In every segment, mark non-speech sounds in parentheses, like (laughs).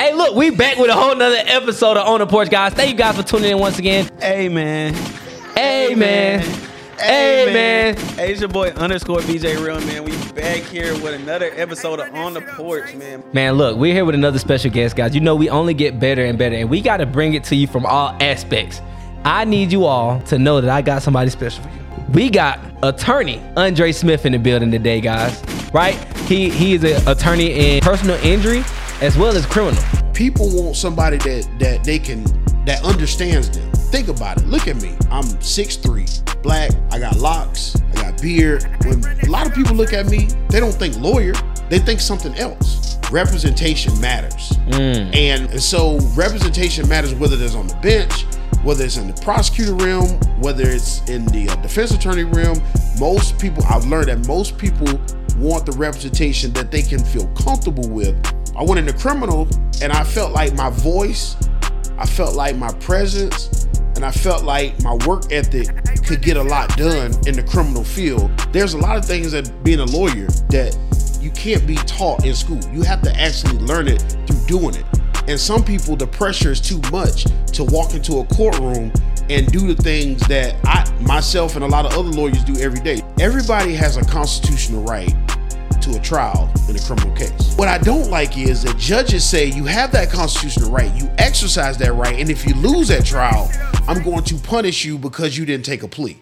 Hey, look, we back with a whole nother episode of On the Porch, guys. Thank you guys for tuning in once again. Amen. Amen. Amen. Hey, it's your boy underscore BJ Real man. We back here with another episode of On the Porch, man. Man, look, we're here with another special guest, guys. You know, we only get better and better, and we got to bring it to you from all aspects. I need you all to know that I got somebody special for you. We got attorney Andre Smith in the building today, guys. Right? He he is an attorney in personal injury as well as criminal. people want somebody that that they can that understands them. Think about it. Look at me. I'm 6'3", black. I got locks. I got beard. When a lot of people look at me, they don't think lawyer. They think something else. Representation matters, and, and so representation matters whether it's on the bench, whether it's in the prosecutor realm, whether it's in the uh, defense attorney realm. Most people, I've learned that most people want the representation that they can feel comfortable with. I went into criminal and I felt like my voice, I felt like my presence, and I felt like my work ethic could get a lot done in the criminal field. There's a lot of things that being a lawyer that you can't be taught in school. You have to actually learn it through doing it. And some people, the pressure is too much to walk into a courtroom and do the things that I, myself, and a lot of other lawyers do every day. Everybody has a constitutional right to a trial in a criminal case. What I don't like is that judges say you have that constitutional right, you exercise that right, and if you lose that trial, I'm going to punish you because you didn't take a plea.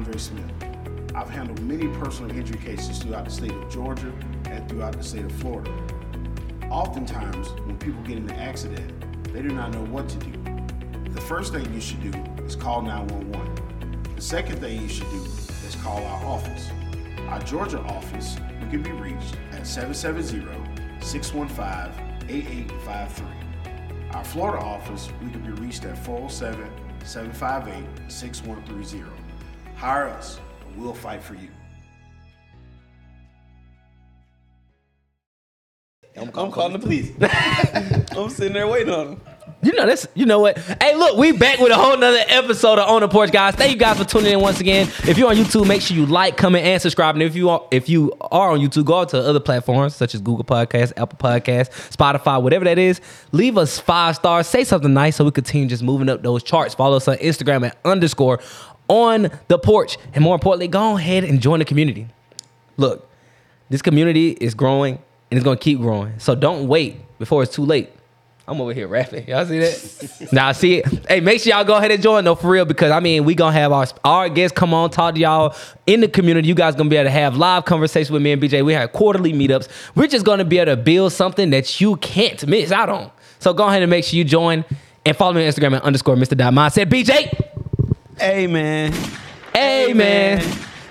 Andre Smith. I've handled many personal injury cases throughout the state of Georgia and throughout the state of Florida. Oftentimes, when people get in an accident, they do not know what to do. The first thing you should do is call 911. The second thing you should do is call our office. Our Georgia office, we can be reached at 770-615-8853. Our Florida office, we can be reached at 407 758 6130. Hire us, and we'll fight for you. I'm, calling the police. (laughs) I'm sitting there waiting on him. You know that's you know what? Hey, look, we back with a whole nother episode of On the Porch, guys. Thank you guys for tuning in once again. If you're on YouTube, make sure you like, comment, and subscribe. And if you are if you are on YouTube, go out to other platforms such as Google Podcasts, Apple Podcasts, Spotify, whatever that is. Leave us five stars. Say something nice so we continue just moving up those charts. Follow us on Instagram at underscore on the porch. And more importantly, go ahead and join the community. Look, this community is growing and it's gonna keep growing. So don't wait before it's too late. I'm over here rapping. Y'all see that? (laughs) now I see it. Hey, make sure y'all go ahead and join though for real because I mean we gonna have our our guests come on talk to y'all in the community. You guys gonna be able to have live conversations with me and BJ. We have quarterly meetups. We're just gonna be able to build something that you can't miss out on. So go ahead and make sure you join and follow me on Instagram at underscore Mr. Dot Mindset. BJ. Amen. Hey man.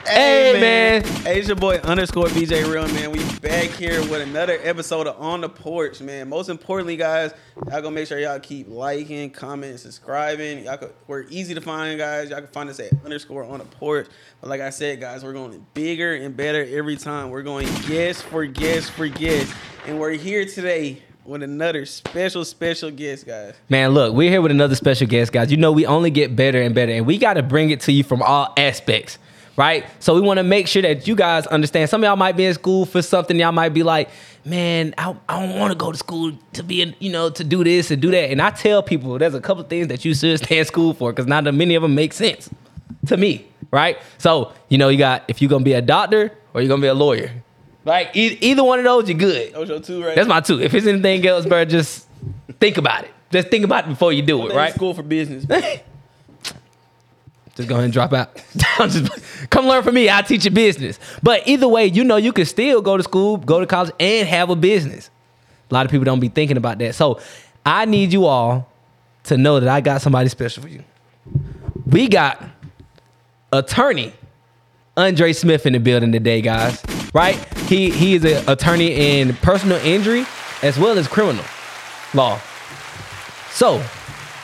Hey man. Hey, it's your boy underscore BJ Real man. We back here with another episode of On the Porch, man. Most importantly, guys, y'all gonna make sure y'all keep liking, commenting, subscribing. Y'all could, we're easy to find, guys. Y'all can find us at underscore on the porch. But like I said, guys, we're going bigger and better every time. We're going guest for guest for guest, and we're here today with another special, special guest, guys. Man, look, we're here with another special guest, guys. You know, we only get better and better, and we got to bring it to you from all aspects, right? So we want to make sure that you guys understand. Some of y'all might be in school for something. Y'all might be like, man, I, I don't want to go to school to be, in, you know, to do this and do that. And I tell people there's a couple things that you should stay in school for because not many of them make sense to me, right? So, you know, you got, if you're going to be a doctor or you're going to be a lawyer, right? E- either one of those, you're good. That was your two, right? That's my two. If it's anything else, bro, just think about it. Just think about it before you do it, Right? School for business. (laughs) Just go ahead and drop out. (laughs) Just come learn from me. I'll teach you business. But either way, you know you can still go to school, go to college, and have a business. A lot of people don't be thinking about that. So I need you all to know that I got somebody special for you. We got attorney Andre Smith in the building today, guys. Right? He he is an attorney in personal injury as well as criminal law. So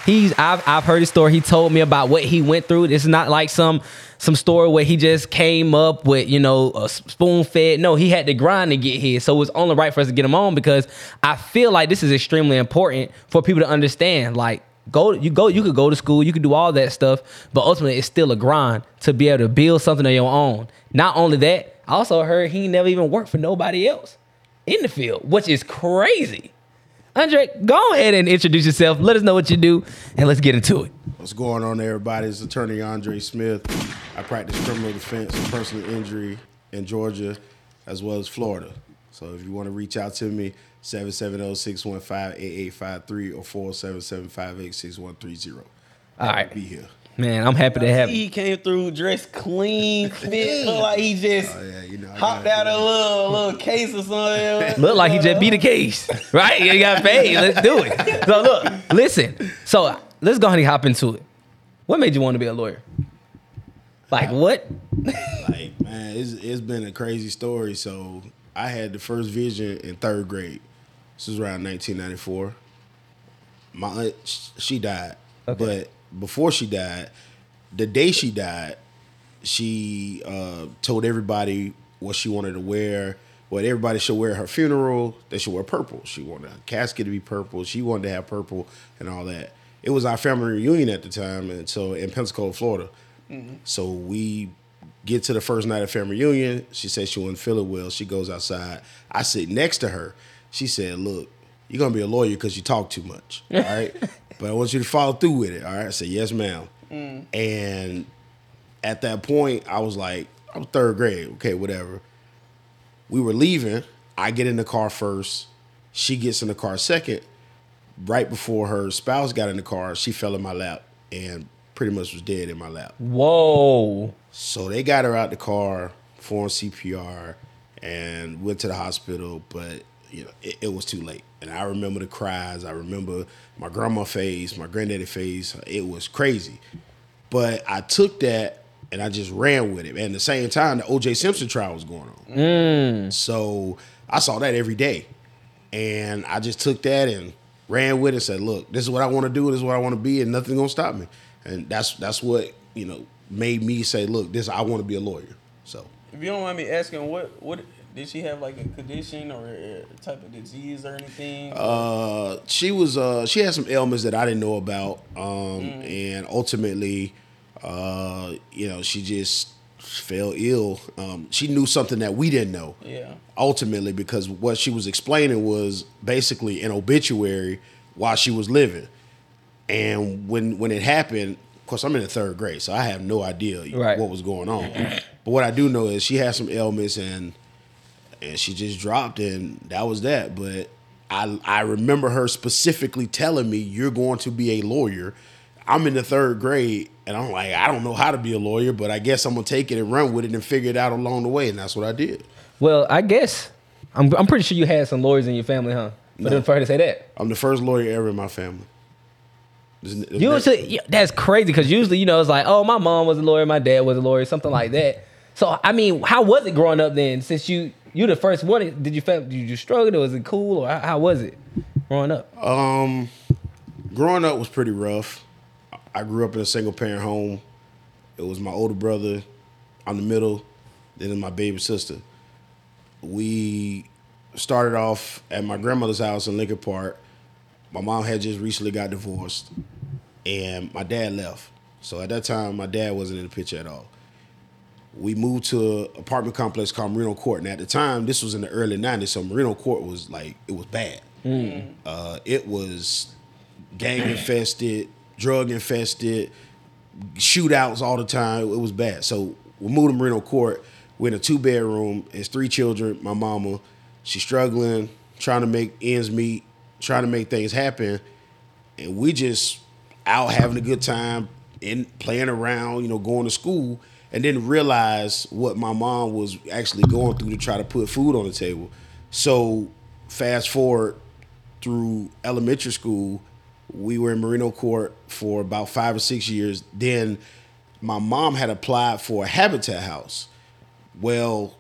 He's I've I've heard his story. He told me about what he went through. This is not like some some story where he just came up with you know a spoon fed. No, he had to grind to get here. So it's only right for us to get him on because I feel like this is extremely important for people to understand. Like go you go you could go to school, you could do all that stuff, but ultimately it's still a grind to be able to build something of your own. Not only that, I also heard he never even worked for nobody else in the field, which is crazy. Andre, go ahead and introduce yourself. Let us know what you do, and let's get into it. What's going on, everybody? It's attorney Andre Smith. I practice criminal defense and personal injury in Georgia as well as Florida. So if you want to reach out to me, 770-615-8853 or 477-586-6130. All right. Be here. Man, I'm happy to have you. He came through dressed clean, (laughs) fit, look oh, like he just Oh, yeah, you know, hopped out a little little case or something. (laughs) Look like he just beat the case, (laughs) right? You got paid. Let's do it. So look, listen. So uh, let's go ahead and hop into it. What made you want to be a lawyer? Like what? like man, it's, it's been a crazy story. So I had the first vision in third grade. This was around 1994. My aunt, she died, but before she died, the day she died, she uh, told everybody what she wanted to wear. What everybody should wear at her funeral. They should wear purple. She wanted a casket to be purple. She wanted to have purple and all that. It was our family reunion at the time, and so in Pensacola, Florida. So we get to the first night of family reunion. She said she wouldn't feel it well. She goes outside. I sit next to her. She said, "Look, you're gonna be a lawyer because you talk too much. (laughs) All right, but I want you to follow through with it. All right." I said, "Yes, ma'am." Mm. And at that point, I was like, I'm third grade. Okay, whatever. We were leaving. I get in the car first. She gets in the car second. Right before her spouse got in the car, she fell in my lap and pretty much was dead in my lap. Whoa. So they got her out the car, performed CPR, and went to the hospital. But you know, it, it was too late. And I remember the cries. I remember my grandma face, my granddaddy face. It was crazy. But I took that and I just ran with it. And the same time, the O.J. Simpson trial was going on. Mm. So I saw that every day. And I just took that and ran with it. and Said, "Look, this is what I want to do. This is what I want to be, and nothing's gonna stop me." And that's that's what you know made me say, "Look, this I want to be a lawyer." So If you don't mind me asking, what what did she have like a condition or a type of disease or anything? uh, she was uh, she had some ailments that I didn't know about, um, and ultimately, uh, you know, she just fell ill. Um, she knew something that we didn't know. yeah. ultimately because what she was explaining was basically an obituary while she was living. And when when it happened, of course I'm in the third grade, so I have no idea Right. what was going on. but what I do know is she had some ailments and and she just dropped and that was that. But I I remember her specifically telling me, You're going to be a lawyer. I'm in the third grade and I'm like, I don't know how to be a lawyer, but I guess I'm gonna take it and run with it and figure it out along the way. And that's what I did. Well, I guess I'm I'm pretty sure you had some lawyers in your family, huh? For them for her to say that. I'm the first lawyer ever in my family. Usually, that's crazy because usually, you know, it's like, oh, my mom was a lawyer, my dad was a lawyer, something like that. So, I mean, how was it growing up then? Since you you the first one, did you feel did you struggle? Or was it cool, or how, how was it growing up? Um, growing up was pretty rough. I grew up in a single parent home. It was my older brother, I'm the middle, then my baby sister. We started off at my grandmother's house in Lincoln Park. My mom had just recently got divorced, and my dad left. So at that time, my dad wasn't in the picture at all. We moved to an apartment complex called Marino Court, and at the time, this was in the early '90s, so Marino Court was like it was bad. Uh, it was gang (clears throat) infested, drug infested, shootouts all the time. It was bad. So we moved to Marino Court. We're in a two bedroom. It's three children. My mama, she's struggling, trying to make ends meet, trying to make things happen, and we just out having a good time and playing around, you know, going to school, and didn't realize what my mom was actually going through to try to put food on the table. So fast forward through elementary school, we were in Marino Court for about five or six years. Then my mom had applied for a Habitat house. Well,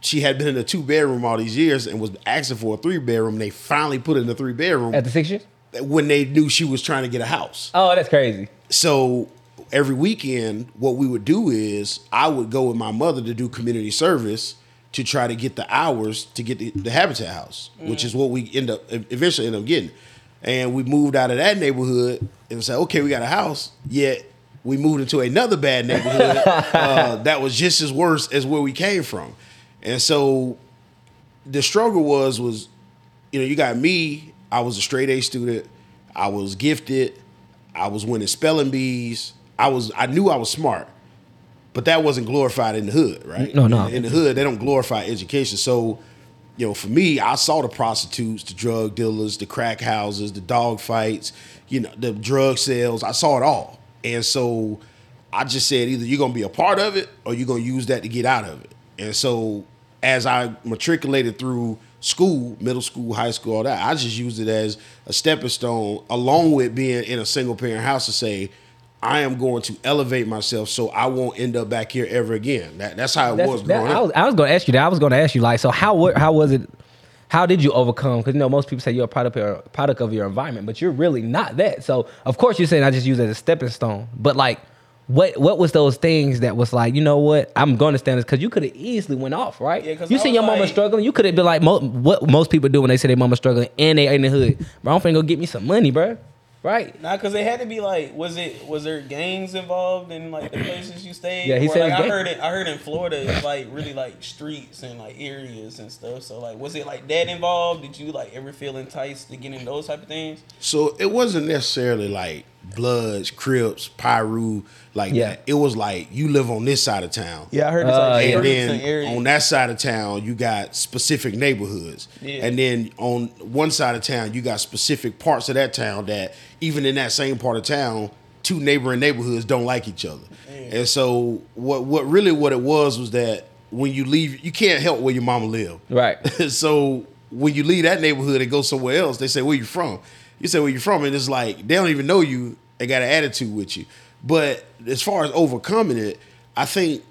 she had been in a two bedroom all these years and was asking for a three bedroom. They finally put it in a three bedroom. After six years? when they knew she was trying to get a house. Oh, that's crazy. So every weekend, what we would do is I would go with my mother to do community service to try to get the hours to get the, the Habitat House, which is what we end up eventually end up getting. And we moved out of that neighborhood and said, okay, we got a house. Yet we moved into another bad neighborhood (laughs) uh, that was just as worse as where we came from. And so the struggle was was you know you got me i was a straight a student i was gifted i was winning spelling bees i was i knew i was smart but that wasn't glorified in the hood right No, no. in, in the hood they don't glorify education so you know for me i saw the prostitutes the drug dealers the crack houses the dog fights you know the drug sales i saw it all and so I just said either you're gonna be a part of it or you're gonna use that to get out of it. And so as I matriculated through school, middle school, high school, all that, I just used it as a stepping stone, along with being in a single parent house to say, I am going to elevate myself so I won't end up back here ever again. That, that's how it That's- was that- growing I was, I was going to ask you that. I was going to ask you like, so how how was it? How did you overcome? Because you know most people say you're a product of your product of your environment, but you're really not that. So of course you're saying I just use it as a stepping stone. But like, what what was those things that was like? You know what? I'm going to stand this because you could have easily went off, right? Yeah, 'cause you I see was your mama struggling. You could have been like, mo- what most people do when they say their mama struggling and they in the hood. Bro, I'm finna go get me some money, bro. Right? Nah, cause it had to be like, was it was there gangs involved in like the places you stayed? Yeah, he Or, said like, I heard it. I heard in Florida it's like really like streets and like areas and stuff. So like, was it like that involved? Did you like ever feel enticed to get in those type of things? So it wasn't necessarily like Bloods, Crips, Piru, like Yeah. that. It was like you live on this side of town. Yeah, I heard it's Uh, like yeah. and streets then on that side of town you got specific neighborhoods Yeah. and then on one side of town you got specific parts of that town that even in that same part of town two neighboring neighborhoods don't like each other and so what what really what it was was that when you leave you can't help where your mama live Right. (laughs) so when you leave that neighborhood and go somewhere else they say where you from you say where you're from and it's like they don't even know you they got an attitude with you but as far as overcoming it i think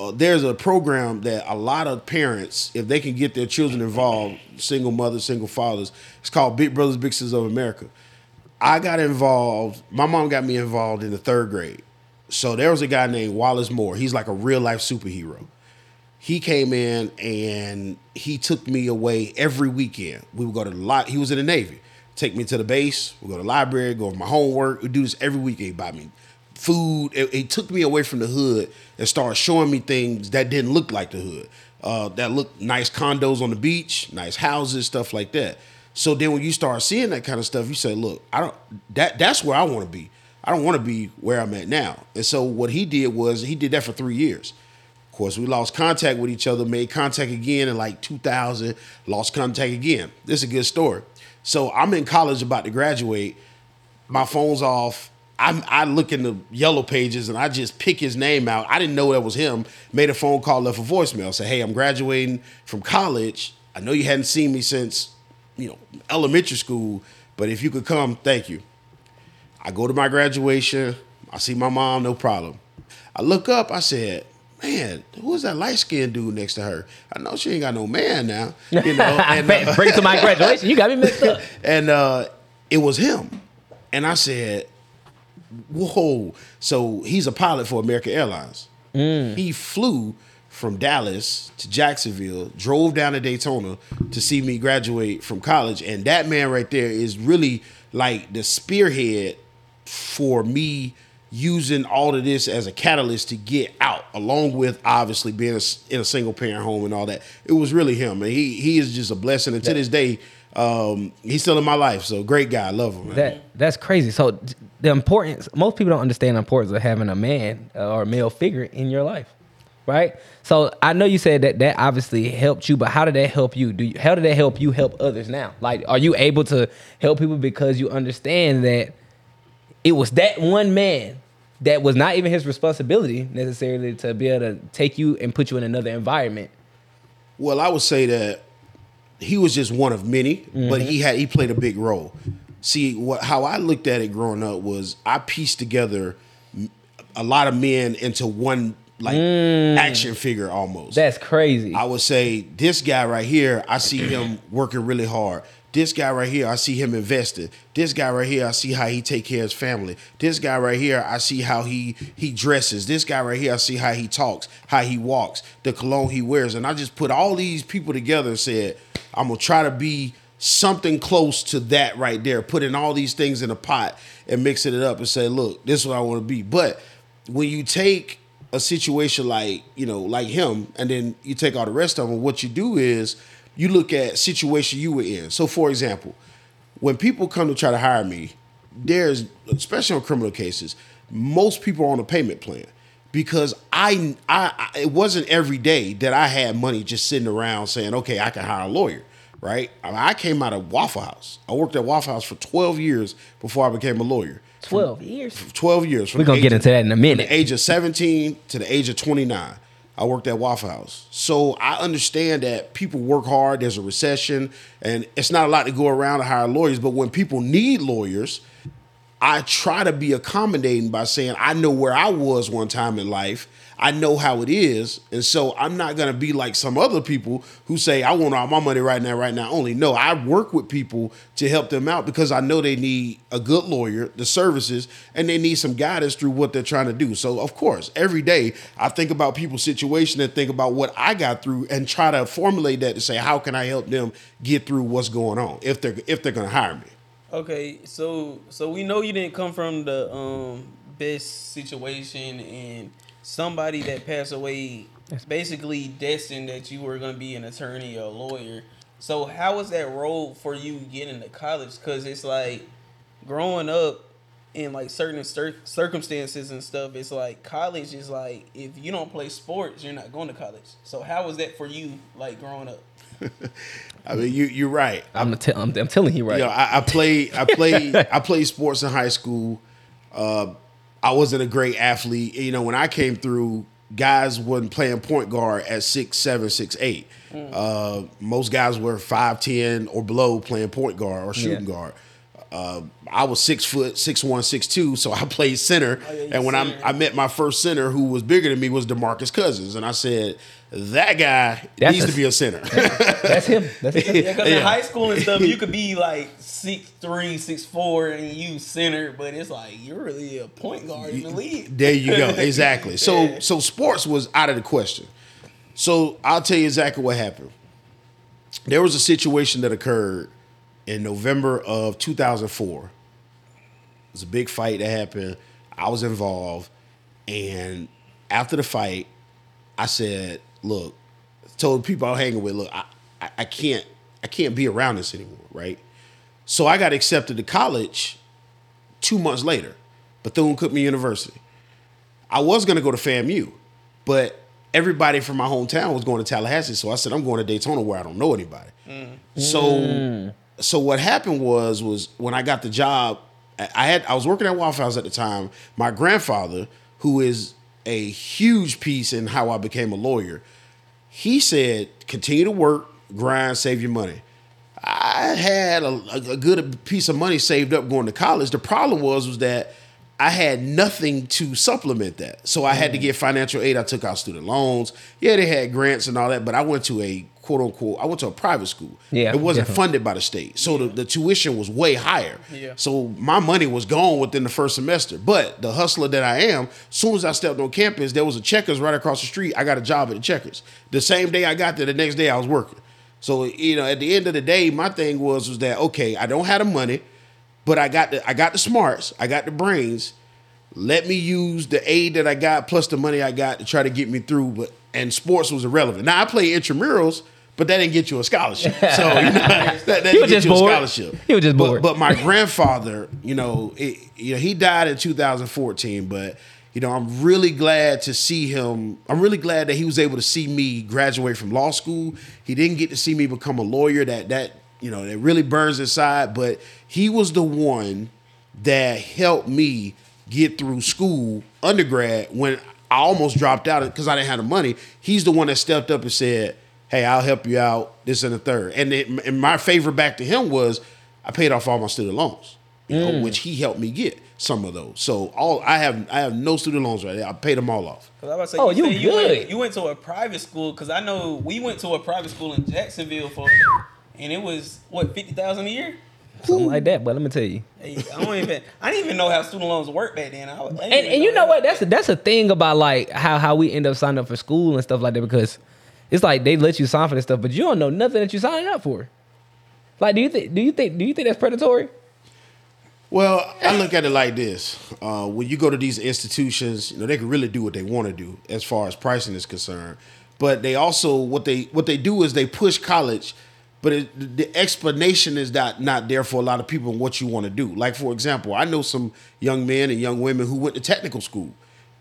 uh, there's a program that a lot of parents, if they can get their children involved, single mothers, single fathers, it's called Big Brothers Big Sisters of America. I got involved. My mom got me involved in the third grade. So there was a guy named Wallace Moore. He's like a real life superhero. He came in and he took me away every weekend. We would go to the lot. He was in the Navy. Take me to the base. We go to the library. Go over my homework. We do this every weekend. He buy me food. It, it took me away from the hood and started showing me things that didn't look like the hood. Uh, that looked nice condos on the beach, nice houses, stuff like that. So then when you start seeing that kind of stuff, you say, "Look, I don't. That that's where I want to be. I don't want to be where I'm at now." And so what he did was he did that for three years. Of course, we lost contact with each other, made contact again in like 2000, lost contact again. This is a good story. So I'm in college about to graduate. My phone's off. I'm, I look in the yellow pages and I just pick his name out. I didn't know that was him. Made a phone call, left a voicemail. Said, "Hey, I'm graduating from college. I know you hadn't seen me since, you know, elementary school, but if you could come, thank you." I go to my graduation. I see my mom, no problem. I look up. I said, "Man, who's that light skinned dude next to her? I know she ain't got no man now, you (laughs) know." And, uh, Bring it to my graduation. You got me mixed up. (laughs) and uh, it was him. And I said, "Whoa!" So he's a pilot for American Airlines. He flew from Dallas to Jacksonville, drove down to Daytona to see me graduate from college, and that man right there is really like the spearhead for me using all of this as a catalyst to get out, along with obviously being a in a single parent home and all that. It was really him, and he he is just a blessing. And to this day, um, he's still in my life. So great guy, love him. Man. That that's crazy. So the importance most people don't understand the importance of having a man uh, or a male figure in your life, right? So I know you said that that obviously helped you, but how did that help you? Do you, how did that help you help others now? Like, are you able to help people because you understand that it was that one man that was not even his responsibility necessarily to be able to take you and put you in another environment? Well, I would say that he was just one of many, but he mm-hmm. had he played a big role. See, what how I looked at it growing up was I pieced together a lot of men into one like mm. action figure almost. That's crazy. I would say this guy right here, I see him working really hard. This guy right here, I see him invested. This guy right here, I see how he take care of his family. This guy right here, I see how he he dresses. This guy right here, I see how he talks, how he walks, the cologne he wears. And I just put all these people together and said, I'm gonna try to be something close to that right there, putting all these things in a pot and mixing it up and say, look, this is what I want to be. But when you take a situation like, you know, like him, and then you take all the rest of them, what you do is you look at situation you were in. So for example, when people come to try to hire me, there's especially on criminal cases, most people are on a payment plan because I, I, I it wasn't every day that I had money just sitting around saying, okay, I can hire a lawyer, right? I, mean, I came out of Waffle House. I worked at Waffle House for 12 years before I became a lawyer. Twelve years. 12 years. We're gonna get into that in a From minute. the age of 17 to the age of 29. I worked at Waffle House. So I understand that people work hard, there's a recession, and it's not a lot to go around to hire lawyers. But when people need lawyers, I try to be accommodating by saying, I know where I was one time in life. I know how it is. And so I'm not to be like some other people who say, I want all my money right now, right now only. No, I work with people to help them out because I know they need a good lawyer, the services, and they need some guidance through what they're trying to do. So, of course, every day I think about people's situation and think about what I got through and try to formulate that to say, how can I help them get through what's going on if they're, if they're to hire me? Okay, so so we know you didn't come from the um best situation and somebody that passed away basically destined that you were gonna be an attorney or a lawyer. So how was that road for you getting to college? Cause it's like growing up in like certain cir- circumstances and stuff, it's like college is like if you don't play sports, you're not going to college. So how was that for you, like growing up? (laughs) I mean, you, you're right. I'm, tell, I'm, I'm telling you right. You know, I, I played, I played, (laughs) I played sports in high school. Uh, I wasn't a great athlete. You know, when I came through, guys wasn't playing point guard at six seven, six eight. Uh, most guys were five ten or below playing point guard or shooting Yeah. guard. Uh, I was six foot, six one, six two, so I (laughs) played center. Oh, yeah, and when I. I met my first center, who was bigger than me, was Demarcus Cousins, and I said that guy That's needs a- to be a center. (laughs) That's him. That's him. Yeah, because in high school and stuff, you could be (laughs) like six three, six four, and you center, but it's like you're really a point guard in the league. There you go. Exactly. So Yeah. so sports was out of the question. So I'll tell you exactly what happened. There was a situation that occurred in November of 2004. It was a big fight that happened. I was involved, and after the fight, I said, "Look," told people I was hanging with, "Look, I, I, I can't, I can't be around this anymore." Right. So I got accepted to college two months later, Bethune Cookman University. I was gonna go to FAMU, but everybody from my hometown was going to Tallahassee. So I said, I'm going to Daytona where I don't know anybody. Mm. So mm. So what happened was was when I got the job, I had I was working at Waffle House at the time. My grandfather, who is a huge piece in how I became a lawyer, he said, continue to work, grind, save your money. I had a, a, a good piece of money saved up going to college. The problem was was that I had nothing to supplement that, so I had to mm. get financial aid. I took out student loans. Yeah, they had grants and all that, but I went to a quote unquote. I went to a private school. Yeah, it wasn't definitely. funded by the state, so the, the tuition was way higher. Yeah. So my money was gone within the first semester. But the hustler that I am, soon as I stepped on campus, there was a Checkers right across the street. I got a job at the Checkers. The same day I got there, the next day I was working. So you know, at the end of the day, my thing was was that okay, I don't have the money, but I got the I got the smarts, I got the brains. Let me use the aid that I got plus the money I got to try to get me through. But and sports was irrelevant. Now I play intramurals, but that didn't get you a scholarship. (laughs) So you know, that, that He didn't was get just you a bored. scholarship. He was just But- bored. But, my grandfather, you know, it, you know, he died in 2014. But you know, I'm really glad to see him. I'm really glad that he was able to see me graduate from law school. He didn't get to see me become a lawyer. That that you know, that really burns inside. But he was the one that helped me get through school, undergrad, when I almost dropped out because I didn't have the money. He's the one that stepped up and said, "Hey, I'll help you out." This and the third. And, it, and my favor back to him was I paid off all my student loans, you know, mm. which he helped me get some of those. So all I have, I have no student loans right now. I paid them all off. I was say, Oh, you said Went, good. you went to a private school because I know we went to a private school in Jacksonville for, and it was what fifty thousand a year. Something like that. But let me tell you. Hey, I don't even. I didn't even know how student loans work back then. I, I didn't And, even and you know that. what? That's a, that's a thing about like how how we end up signing up for school and stuff like that because it's like they let you sign for this stuff, but you don't know nothing that you're signing up for. Like, do you think? Do you think? Do you think that's predatory? Well, I look at it like this: uh, when you go to these institutions, you know they can really do what they want to do as far as pricing is concerned. But they also what they what they do is they push college, but it, the explanation is not not there for a lot of people and what you want to do. Like for example, I know some young men and young women who went to technical school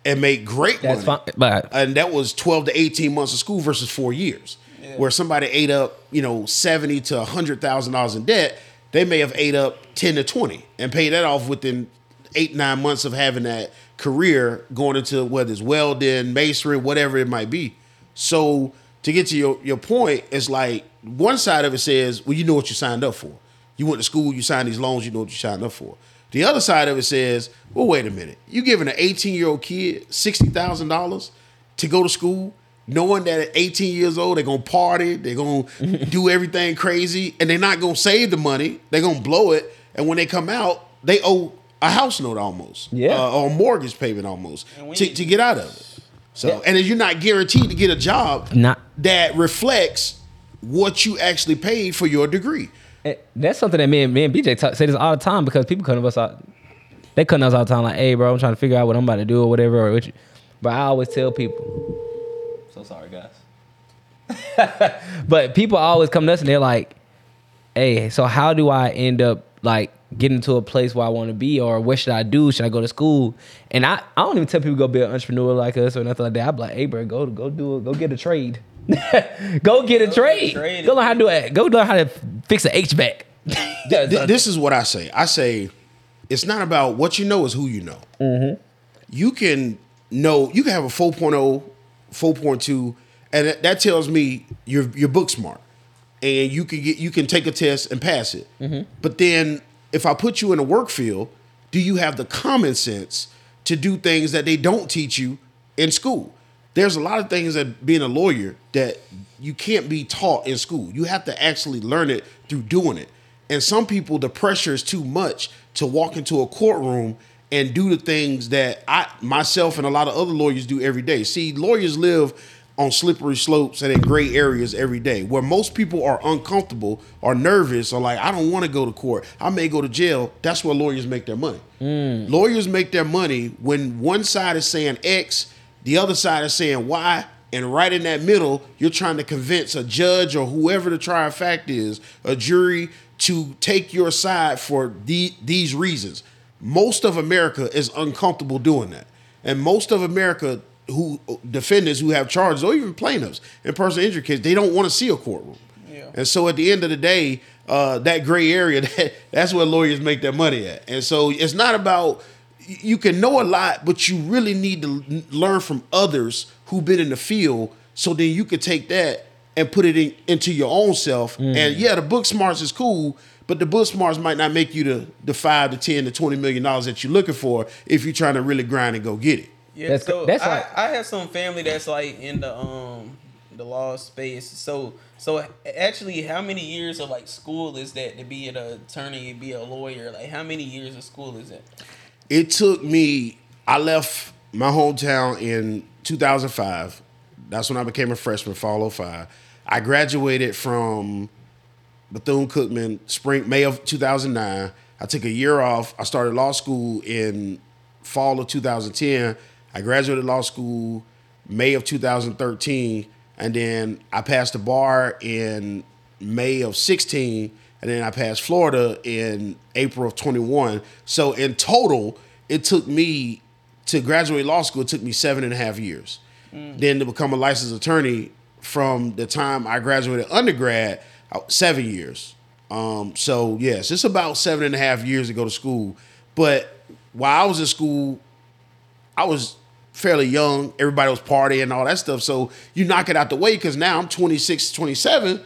and made great That's money. fine, but and that was 12 to 18 months of school versus four years where somebody ate up you know 70 to 100 thousand dollars in debt they may have ate up 10 to 20 and paid that off within eight nine months of having that career going into whether it's welding masonry whatever it might be. So to get to your, your point it's like one side of it says well you know what you signed up for. You went to school you signed these loans you know what you signed up for the other side of it says, well, wait a minute. You're giving an 18 year old kid $60,000 to go to school, knowing that at 18 years old, they're going to party, they're going (laughs) to do everything crazy, and they're not going to save the money. They're going to blow it. And when they come out, they owe a house note almost. Yeah. Uh, or a mortgage payment almost to, to get out of it. So, and then you're not guaranteed to get a job Not- that reflects what you actually paid for your degree. And that's something that me and me and BJ talk, say this all the time because people come to us out. They come to us all the time like, "Hey, bro, I'm trying to figure out what I'm about to do or whatever." Or what you, but I always tell people. So sorry, guys. (laughs) but people always come to us and they're like, "Hey, so how do I end up like getting to a place where I want to be, or what should I do? Should I go to school?" And I, I don't even tell people go be an entrepreneur like us or nothing like that. I'm like, "Hey, bro, go go do it. Go get a trade. (laughs) go get a Go trade. get. Go learn how to do it. Go learn how to fix an HVAC." Th- this is what I say. I say it's not about what you know, is who you know. Mm-hmm. You can know, you can have a 4.0, 4.2, and that, that tells me you're you're book smart, and you can get you can take a test and pass it. Mm-hmm. But then if I put you in a work field, do you have the common sense to do things that they don't teach you in school? There's a lot of things that being a lawyer that you can't be taught in school. You have to actually learn it through doing it. And some people, the pressure is too much to walk into a courtroom and do the things that I myself and a lot of other lawyers do every day. See, lawyers live on slippery slopes and in gray areas every day where most people are uncomfortable or nervous or like, I don't want to go to court. I may go to jail. That's where lawyers make their money. Mm. Lawyers make their money when one side is saying X, the other side is saying Y, and right in that middle, you're trying to convince a judge or whoever the trial fact is, a jury, to take your side for the, these reasons. Most of America is uncomfortable doing that. And most of America who defendants who have charges or even plaintiffs in personal injury cases, they don't want to see a courtroom. Yeah. And so at the end of the day, uh, that gray area, (laughs) that, that's where lawyers make their money at. And so it's not about you can know a lot, but you really need to learn from others who've been in the field, so then you could take that and put it in, into your own self. And yeah, the book smarts is cool, but the book smarts might not make you the the five to ten to twenty million dollars that you're looking for if you're trying to really grind and go get it. Yeah, That's- so that's I, like- I have some family that's like in the um the law space. So so actually, how many years of like school is that to be an attorney, be a lawyer? Like how many years of school is that? It took me i left my hometown in 2005 that's when i became a freshman fall 05 i graduated from bethune-cookman spring may of 2009 i took a year off. I started law school in fall of 2010 i graduated law school may of 2013 and then i passed the bar in may of 16 and then i passed florida in april of 21 so in total it took me to graduate law school it took me seven and a half years then to become a licensed attorney from the time i graduated undergrad seven years um, so yes it's about seven and a half years to go to school but while i was in school I was fairly young. Everybody was partying and all that stuff. So you knock it out the way because now I'm 26, 27.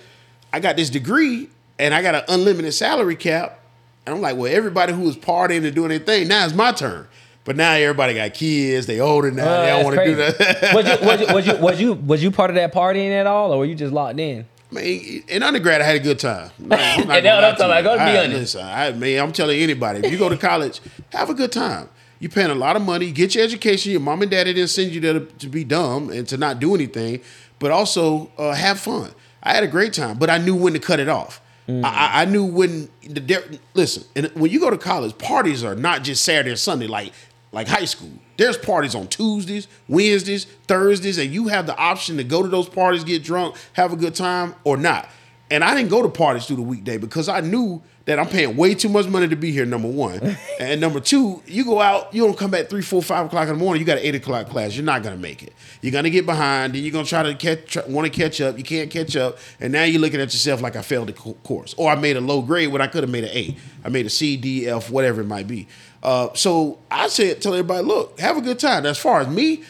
I got this degree and I got an unlimited salary cap. And I'm like, well, everybody who was partying and doing their thing, now it's my turn. But now everybody got kids. They older now. they don't Uh, want to do that. was, you, was, you, was you (laughs) was you was you part of that partying at all, or were you just locked in? Man, in undergrad, I had a good time. (laughs) No, I'm not And gonna that's what lie I'm talking about. Go be I- honest. Listen, I, man, I'm telling anybody, if you go to college, have a good time. You're paying a lot of money, get your education. Your mom and daddy didn't send you there to, to be dumb and to not do anything, but also uh, have fun. I had a great time, but I knew when to cut it off. Mm. I, I- knew when the listen. And when you go to college, parties are not just Saturday and Sunday like like high school. There's parties on Tuesdays, Wednesdays, Thursdays, and you have the option to go to those parties, get drunk, have a good time, or not. And I didn't go to parties through the weekday because I knew that I'm paying way too much money to be here. Number one, (laughs) and number two, you go out, you don't come back three, four, five o'clock in the morning. You got an eight o'clock class. You're not gonna make it. You're gonna get behind, and you're gonna try to catch, want to catch up. You can't catch up, and now you're looking at yourself like I failed the course, or I made a low grade when I could have made an A. I made a C, D, F, whatever it might be. Uh, so I said, tell everybody, look, have a good time. As far as me,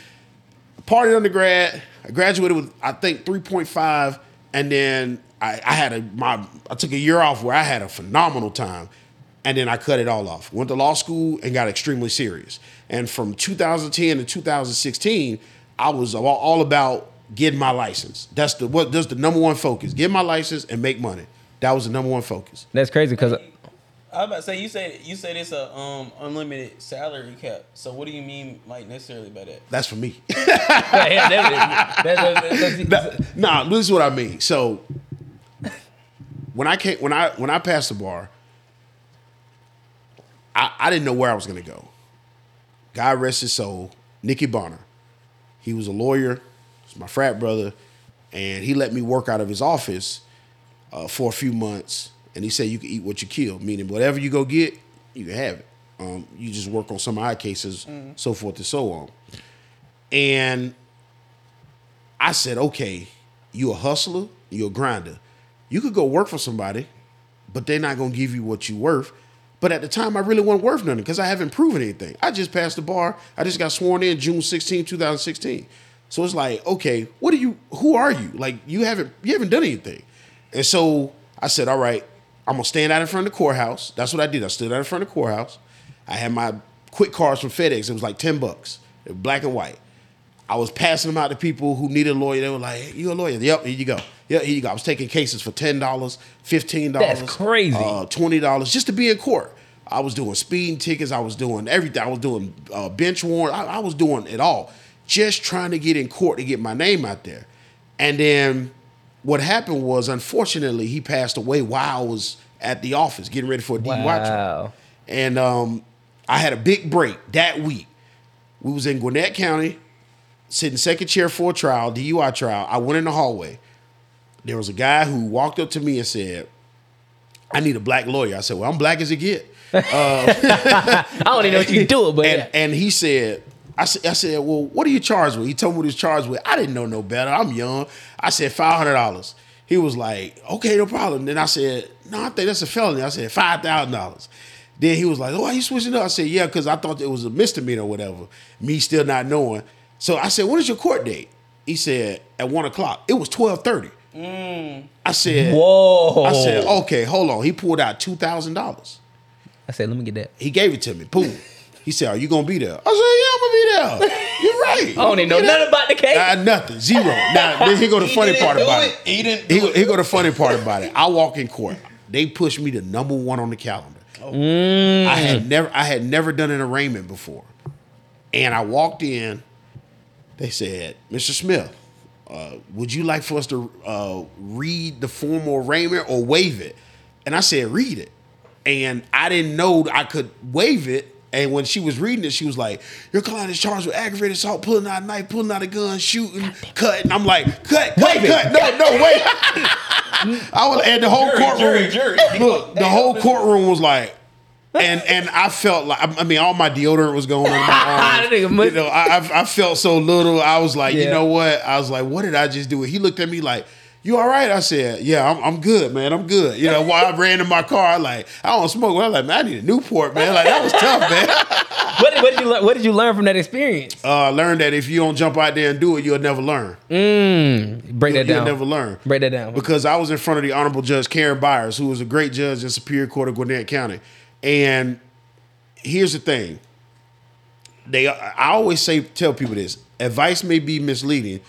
party undergrad. I graduated with I think 3.5, and then I, I had a my I took a year off where I had a phenomenal time, and then I cut it all off. Went to law school and got extremely serious. And from 2010 to 2016, I was all, all about getting my license. That's the what that's the number one focus. Get my license and make money. That was the number one focus. That's crazy because I was about to say you said you said it's a um unlimited salary cap. So what do you mean like necessarily by that? That's for me. nah, this is what I mean. So when I came, when I when I passed the bar, I, I didn't know where I was gonna go. God rest his soul, Nicky Bonner. He was a lawyer, he's my frat brother, and he let me work out of his office uh, for a few months. And he said you can eat what you kill, meaning whatever you go get, you can have it. Um, you just work on some of our cases, so forth and so on. And I said, okay, you a hustler, you a grinder. You could go work for somebody, but they're not gonna give you what you're worth. But at the time, I really wasn't worth nothing because I haven't proven anything. I just passed the bar. I just got sworn in June 16, 2016. So it's like, okay, what are you? Who are you? Like you haven't you haven't done anything. And so I said, all right, I'm gonna stand out in front of the courthouse. That's what I did. I stood out in front of the courthouse. I had my quick cards from FedEx. It was like 10 bucks, black and white. I was passing them out to people who needed a lawyer. They were like, hey, "You a lawyer? Yep, here you go. Yeah, go." I was taking cases for ten dollars, fifteen dollars, That's crazy. uh, twenty dollars just to be in court. I was doing speeding tickets. I was doing everything. I was doing uh, bench warrant. I, I was doing it all, just trying to get in court to get my name out there. And then what happened was, unfortunately, he passed away while I was at the office getting ready for a DUI trial. And um, I had a big break that week. We was in Gwinnett County, sitting second chair for a trial, DUI trial. I went in the hallway. There was a guy who walked up to me and said, I need a black lawyer. I said, Well, I'm black as it get. (laughs) I don't even know what you do it, but And, and he said, I said, I said, Well, what are you charged with? He told me what he was charged with. I didn't know no better. I'm young. I said, $500. He was like, Okay, no problem. Then I said, No, I think that's a felony. I said, $5,000. Then he was like, Oh, are you switching up? I said, Yeah, because I thought it was a misdemeanor or whatever. Me still not knowing. So I said, When is your court date? He said, At one o'clock. It was 1230. I said, whoa. I said, okay, hold on. He pulled out two thousand dollars. I said, let me get that. He gave it to me. Boom. He said, "Are you gonna be there?" I said, "Yeah, I'm gonna be there." You're right. I don't even know nothing about the case. Uh, nothing. Zero. Now, (laughs) then here go the funny didn't part do about it. it. He didn't Here do go, here go the funny part about it. I walk in court. They pushed me to number one on the calendar. I had never, I had never done an arraignment before, and I walked in. They said, "Mr. Smith, uh, would you like for us to uh, read the formal arraignment or waive it?" And I said, "Read it." And I didn't know I could waive it. And when she was reading it, she was like, "Your client is charged with aggravated assault, pulling out a knife, pulling out a gun, shooting, cutting." I'm like, "Cut, cut, Waive it. cut! No, no, wait!" (laughs) I was, and the whole Jury, courtroom, jury, jury. look, the whole courtroom was like, and and I felt like I mean, all my deodorant was going on my (laughs) That nigga you know, I, I felt so little. I was like, you know what? I was like, what did I just do? He looked at me like. You all right? I said, yeah, I'm, I'm good, man. I'm good. You know, while I ran in my car, like, I don't smoke. I was like, man, I need a Newport, man. Like, that was tough, man. (laughs) what, did, what did you learn? What did you learn from that experience? Uh, I learned that if you don't jump out there and do it, you'll never learn. Mm, break that You'll down. never learn. Break that down. because I was in front of the Honorable Judge Karen Beyers, who was a great judge in Superior Court of Gwinnett County. And here's the thing: they, I always say, tell people this: advice may be misleading,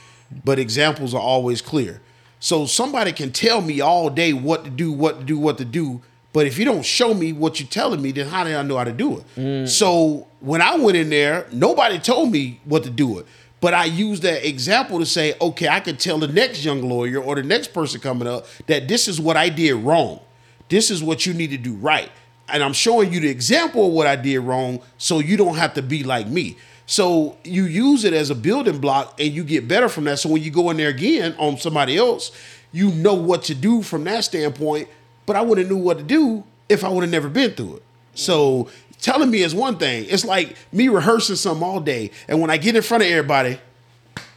but examples are always clear. So somebody can tell me all day what to do, what to do, what to do. But if you don't show me what you're telling me, then how do I know how to do it? Mm. So when I went in there, nobody told me what to do it. But I used that example to say, okay, I could tell the next young lawyer or the next person coming up that this is what I did wrong. This is what you need to do right. And I'm showing you the example of what I did wrong so you don't have to be like me. So you use it as a building block and you get better from that. So when you go in there again on somebody else, you know what to do from that standpoint. But I wouldn't knew what to do if I would have never been through it. So telling me is one thing. It's like me rehearsing something all day, and when I get in front of everybody,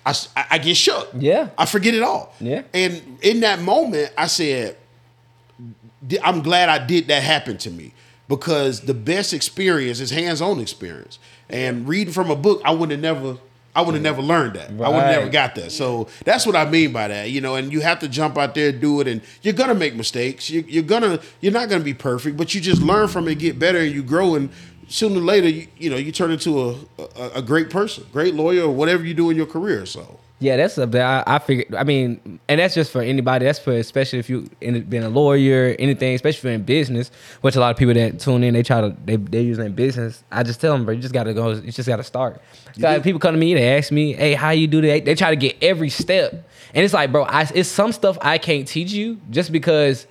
I, I get shook. Yeah. I forget it all. Yeah. And in that moment, I said, "D- I'm glad I did that happen to me because the best experience is hands-on experience. And reading from a book, I would have never, I would have never learned that. I would have never got that. So that's what I mean by that, you know. And you have to jump out there, do it, and you're gonna make mistakes. You, you're gonna, you're not gonna be perfect, but you just learn from it, get better, and you grow. And sooner or later, you, you know, you turn into a, a a great person, great lawyer, or whatever you do in your career. So. Yeah, that's a bit. I, I figured. I mean, and that's just for anybody. That's for especially if you in, been a lawyer, anything, especially if you're in business. Which a lot of people that tune in, they try to they they use it in business. I just tell them, bro, you just gotta go. You just gotta start. Got people come to me, they ask me, hey, how you do that? They try to get every step, and it's like, bro, I, it's some stuff I can't teach you just because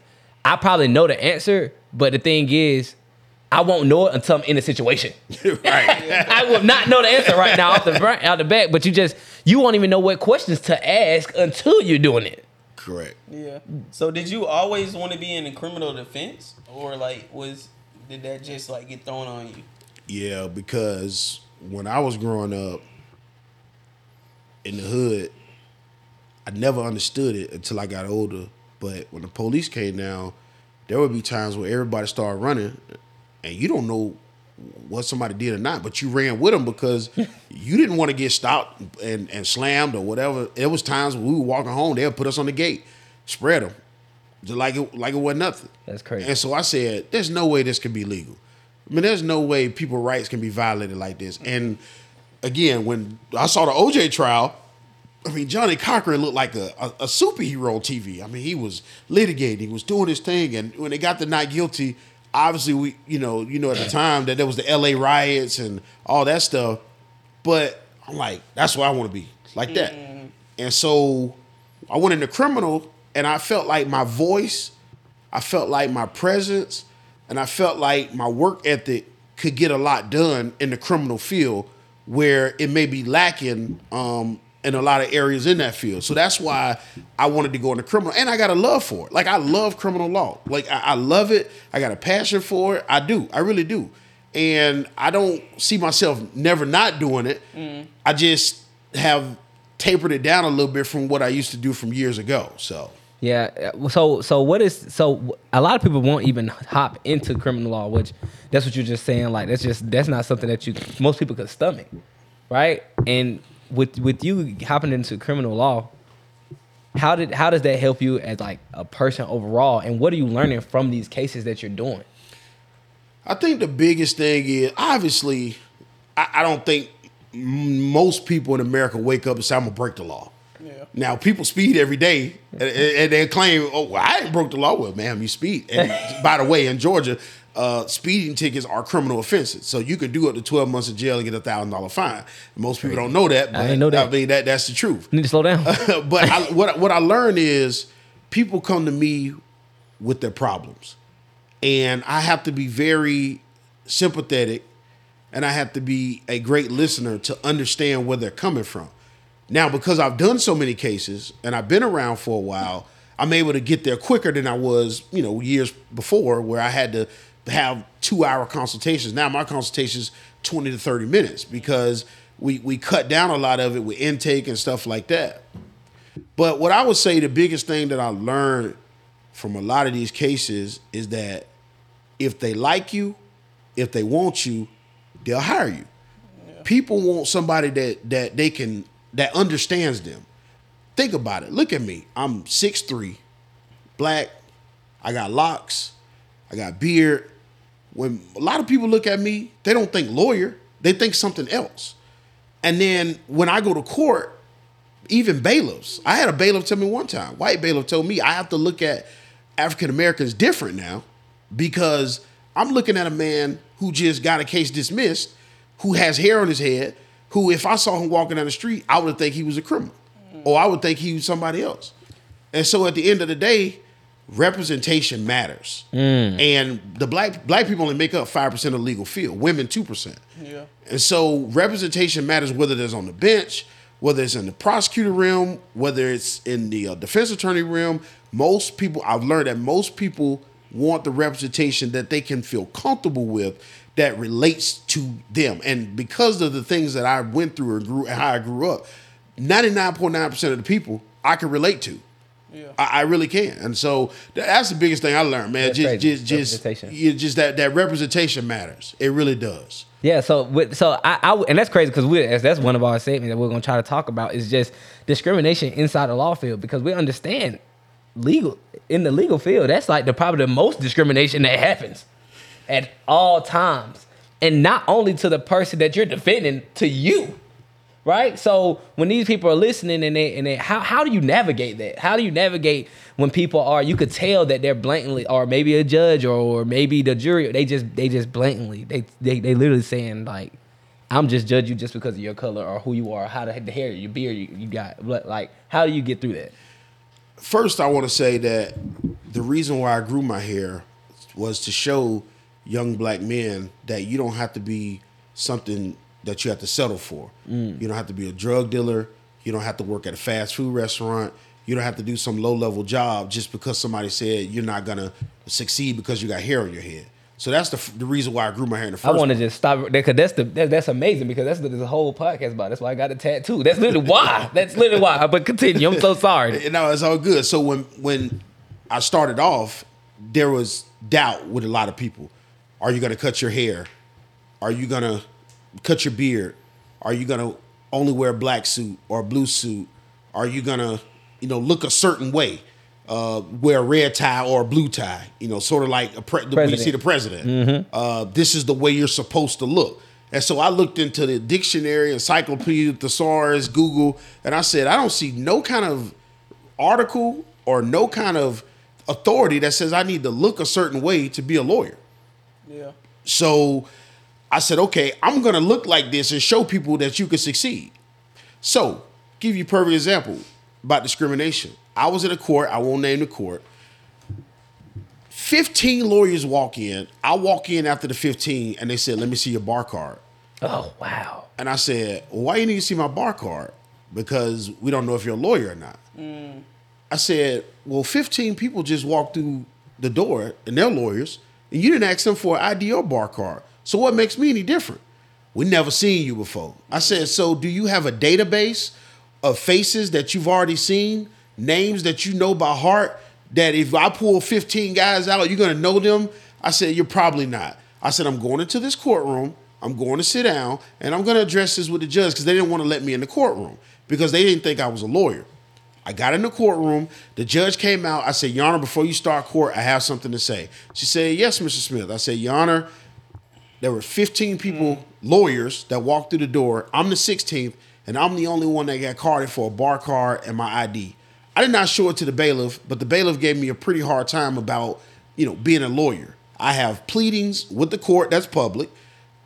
I probably know the answer. But the thing is, I won't know it until I'm in the situation. (laughs) right. I will not know the answer right now off the front, out the back, but you just you won't even know what questions to ask until you're doing it. Correct. Yeah. So did you always want to be in the criminal defense, or like was did that just like get thrown on you? Yeah, because when I was growing up in the hood, I never understood it until I got older. But when the police came down, there would be times where everybody started running, and you don't know what somebody did or not, but you ran with them because you didn't want to get stopped and, and slammed or whatever. There was times when we were walking home, they'll put us on the gate, spread them, just like it like it wasn't nothing. That's crazy. And so I said, "There's no way this can be legal. I mean, there's no way people's rights can be violated like this." And again, when I saw the OJ trial, I mean, Johnnie Cochran looked like a, a, a superhero on TV. I mean, he was litigating, he was doing his thing, and when they got the not guilty, obviously we, you know, you know at the time that there was the L.A. riots and all that stuff. But I'm like, that's where I want to be, like that. And so I went into criminal, and I felt like my voice, I felt like my presence, and I felt like my work ethic could get a lot done in the criminal field where it may be lacking um, in a lot of areas in that field. So that's why I wanted to go into criminal, and I got a love for it. Like I love criminal law. Like I, I love it. I got a passion for it. I do. I really do. And I don't see myself never not doing it. I just have tapered it down a little bit from what I used to do from years ago. So Yeah. uh, So so what is so a lot of people won't even hop into criminal law, which that's what you're just saying. Like that's just that's not something that you most people could stomach, right? And with with you hopping into criminal law, how did how does that help you as like a person overall? And what are you learning from these cases that you're doing? I think the biggest thing is obviously, I, I don't think most people in America wake up and say, I'm gonna break the law. Yeah. Now people speed every day, and, and they claim, "Oh, well, I ain't broke the law." Well, ma'am, you speed. And by the way, in Georgia, uh, speeding tickets are criminal offenses, so you could do up to twelve months in jail and get a thousand dollar fine. Most people don't know that, but I know that. I mean, that that's the truth. You need to slow down. (laughs) but I, (laughs) what what I learned is people come to me with their problems, and I have to be very sympathetic, and I have to be a great listener to understand where they're coming from. Now, because I've done so many cases and I've been around for a while, I'm able to get there quicker than I was, you know, years before, where I had to have two hour consultations. Now my consultations 20 to 30 minutes because we we cut down a lot of it with intake and stuff like that. But what I would say the biggest thing that I learned from a lot of these cases is that if they like you, if they want you, they'll hire you. People want somebody that that they can that understands them. Think about it. Look at me. I'm 6'3, black. I got locks. I got beard. When a lot of people look at me, they don't think lawyer. They think something else. And then when I go to court, even bailiffs. I had a bailiff tell me one time, white bailiff told me I have to look at African Americans different now because I'm looking at a man who just got a case dismissed, who has hair on his head, who if I saw him walking down the street, I would think he was a criminal. Or I would think he was somebody else. And so at the end of the day, representation matters. And the black black people only make up five percent of the legal field, women two percent. Yeah. And so representation matters whether it's on the bench, whether it's in the prosecutor realm, whether it's in the uh, defense attorney realm. Most people, I've learned that most people want the representation that they can feel comfortable with that relates to them. And because of the things that I went through and grew and how I grew up, 99.9% of the people I can relate to. Yeah. I, I really can. And so that's the biggest thing I learned, man. That's just crazy. just just you just that that representation matters. It really does. Yeah, so with, so I, I and that's crazy because we that's one of our statements that we're gonna try to talk about is just discrimination inside the law field because we understand legal in the legal field that's like the probably the most discrimination that happens at all times and not only to the person that you're defending to you right? So when these people are listening and they and they how, how do you navigate that? How do you navigate when people are you could tell that they're blatantly or maybe a judge or, or maybe the jury they just they just blatantly they they, they literally saying like i'm just judge you just because of your color or who you are how the, the hair your beard you, you got. Like how do you get through that? First, I want to say that the reason why I grew my hair was to show young black men that you don't have to be something that you have to settle for. Mm. You don't have to be a drug dealer. You don't have to work at a fast food restaurant. You don't have to do some low level job just because somebody said you're not gonna succeed because you got hair on your head. So that's the, f- the reason why I grew my hair in the first. I want to just stop because that's the that, that's amazing because that's what the whole podcast about. That's why I got a tattoo. That's literally why. (laughs) That's literally why. But continue. I'm so sorry. (laughs) No, it's all good. So when when I started off, there was doubt with a lot of people. Are you gonna cut your hair? Are you gonna cut your beard? Are you gonna only wear a black suit or a blue suit? Are you gonna, you know, look a certain way? Uh, wear a red tie or a blue tie, you know, sort of like a pre- when you see the president. Uh, this is the way you're supposed to look. And so I looked into the dictionary, encyclopedia, thesaurus, Google, and I said, I don't see no kind of article or no kind of authority that says I need to look a certain way to be a lawyer. Yeah. So I said, okay, I'm gonna look like this and show people that you can succeed. So, give you a perfect example about discrimination. I was in a court, I won't name the court. 15 lawyers walk in. I walk in after the 15 and they said, let me see your bar card. Oh wow. And I said, well, why do you need to see my bar card? Because we don't know if you're a lawyer or not. Mm. I said, well, 15 people just walked through the door and they're lawyers, and you didn't ask them for an ID or bar card. So what makes me any different? We never seen you before. I said, so do you have a database of faces that you've already seen, names that you know by heart, that if I pull 15 guys out, you're gonna know them? I said, you're probably not. I said, I'm going into this courtroom, I'm going to sit down, and I'm gonna address this with the judge because they didn't want to let me in the courtroom because they didn't think I was a lawyer. I got in the courtroom. The judge came out. I said, Your Honor, before you start court, I have something to say. She said, Yes, Mr. Smith. I said, Your Honor, there were 15 people, lawyers, that walked through the door. I'm the 16th, and I'm the only one that got carded for a bar card and my ID. I did not show it to the bailiff, but the bailiff gave me a pretty hard time about, you know, being a lawyer. I have pleadings with the court that's public.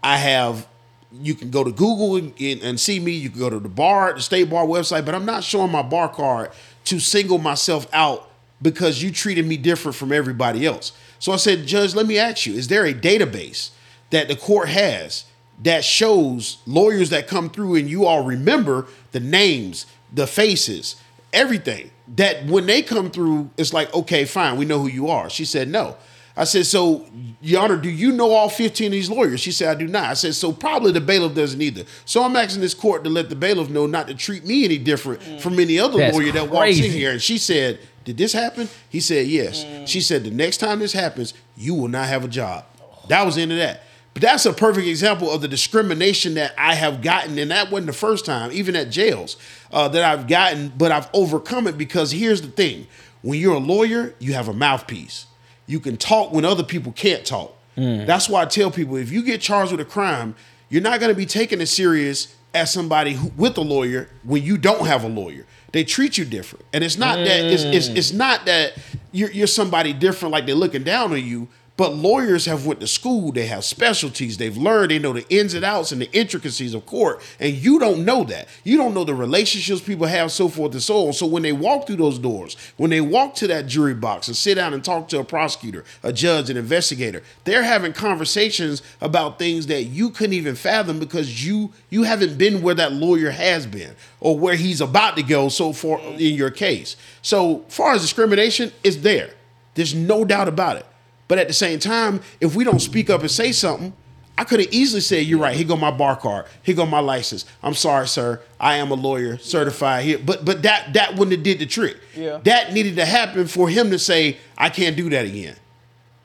I have you can go to Google and, and see me. You can go to the bar, the state bar website, but I'm not showing my bar card to single myself out because you treated me different from everybody else. So I said, Judge, let me ask you, is there a database that the court has that shows lawyers that come through and you all remember the names, the faces, everything? That when they come through, it's like, okay, fine, we know who you are. She said, no. I said, so, Your Honor, do you know all 15 of these lawyers? She said, I do not. I said, so probably the bailiff doesn't either. So I'm asking this court to let the bailiff know not to treat me any different mm. from any other That's lawyer that walks in here. And she said, did this happen? He said, yes. Mm. She said, the next time this happens, you will not have a job. That was the end of that. But that's a perfect example of the discrimination that I have gotten, and that wasn't the first time, even at jails, uh, that I've gotten, but I've overcome it because here's the thing. When you're a lawyer, you have a mouthpiece. You can talk when other people can't talk. That's why I tell people if you get charged with a crime, you're not going to be taken as serious as somebody who, with a lawyer when you don't have a lawyer. They treat you different, and it's not that it's, it's it's not that you're you're somebody different like they're looking down on you. But lawyers have went to school. They have specialties. They've learned. They know the ins and outs and the intricacies of court, and you don't know that. You don't know the relationships people have, so forth and so on. So when they walk through those doors, when they walk to that jury box and sit down and talk to a prosecutor, a judge, an investigator, they're having conversations about things that you couldn't even fathom because you you haven't been where that lawyer has been or where he's about to go. So far in your case, so far as discrimination is there. There's no doubt about it. But at the same time, if we don't speak up and say something, I could have easily said, "You're right. Here go my bar card. Here go my license. I'm sorry, sir. I am a lawyer, certified here." But but that that wouldn't have did the trick. Yeah. That needed to happen for him to say, "I can't do that again."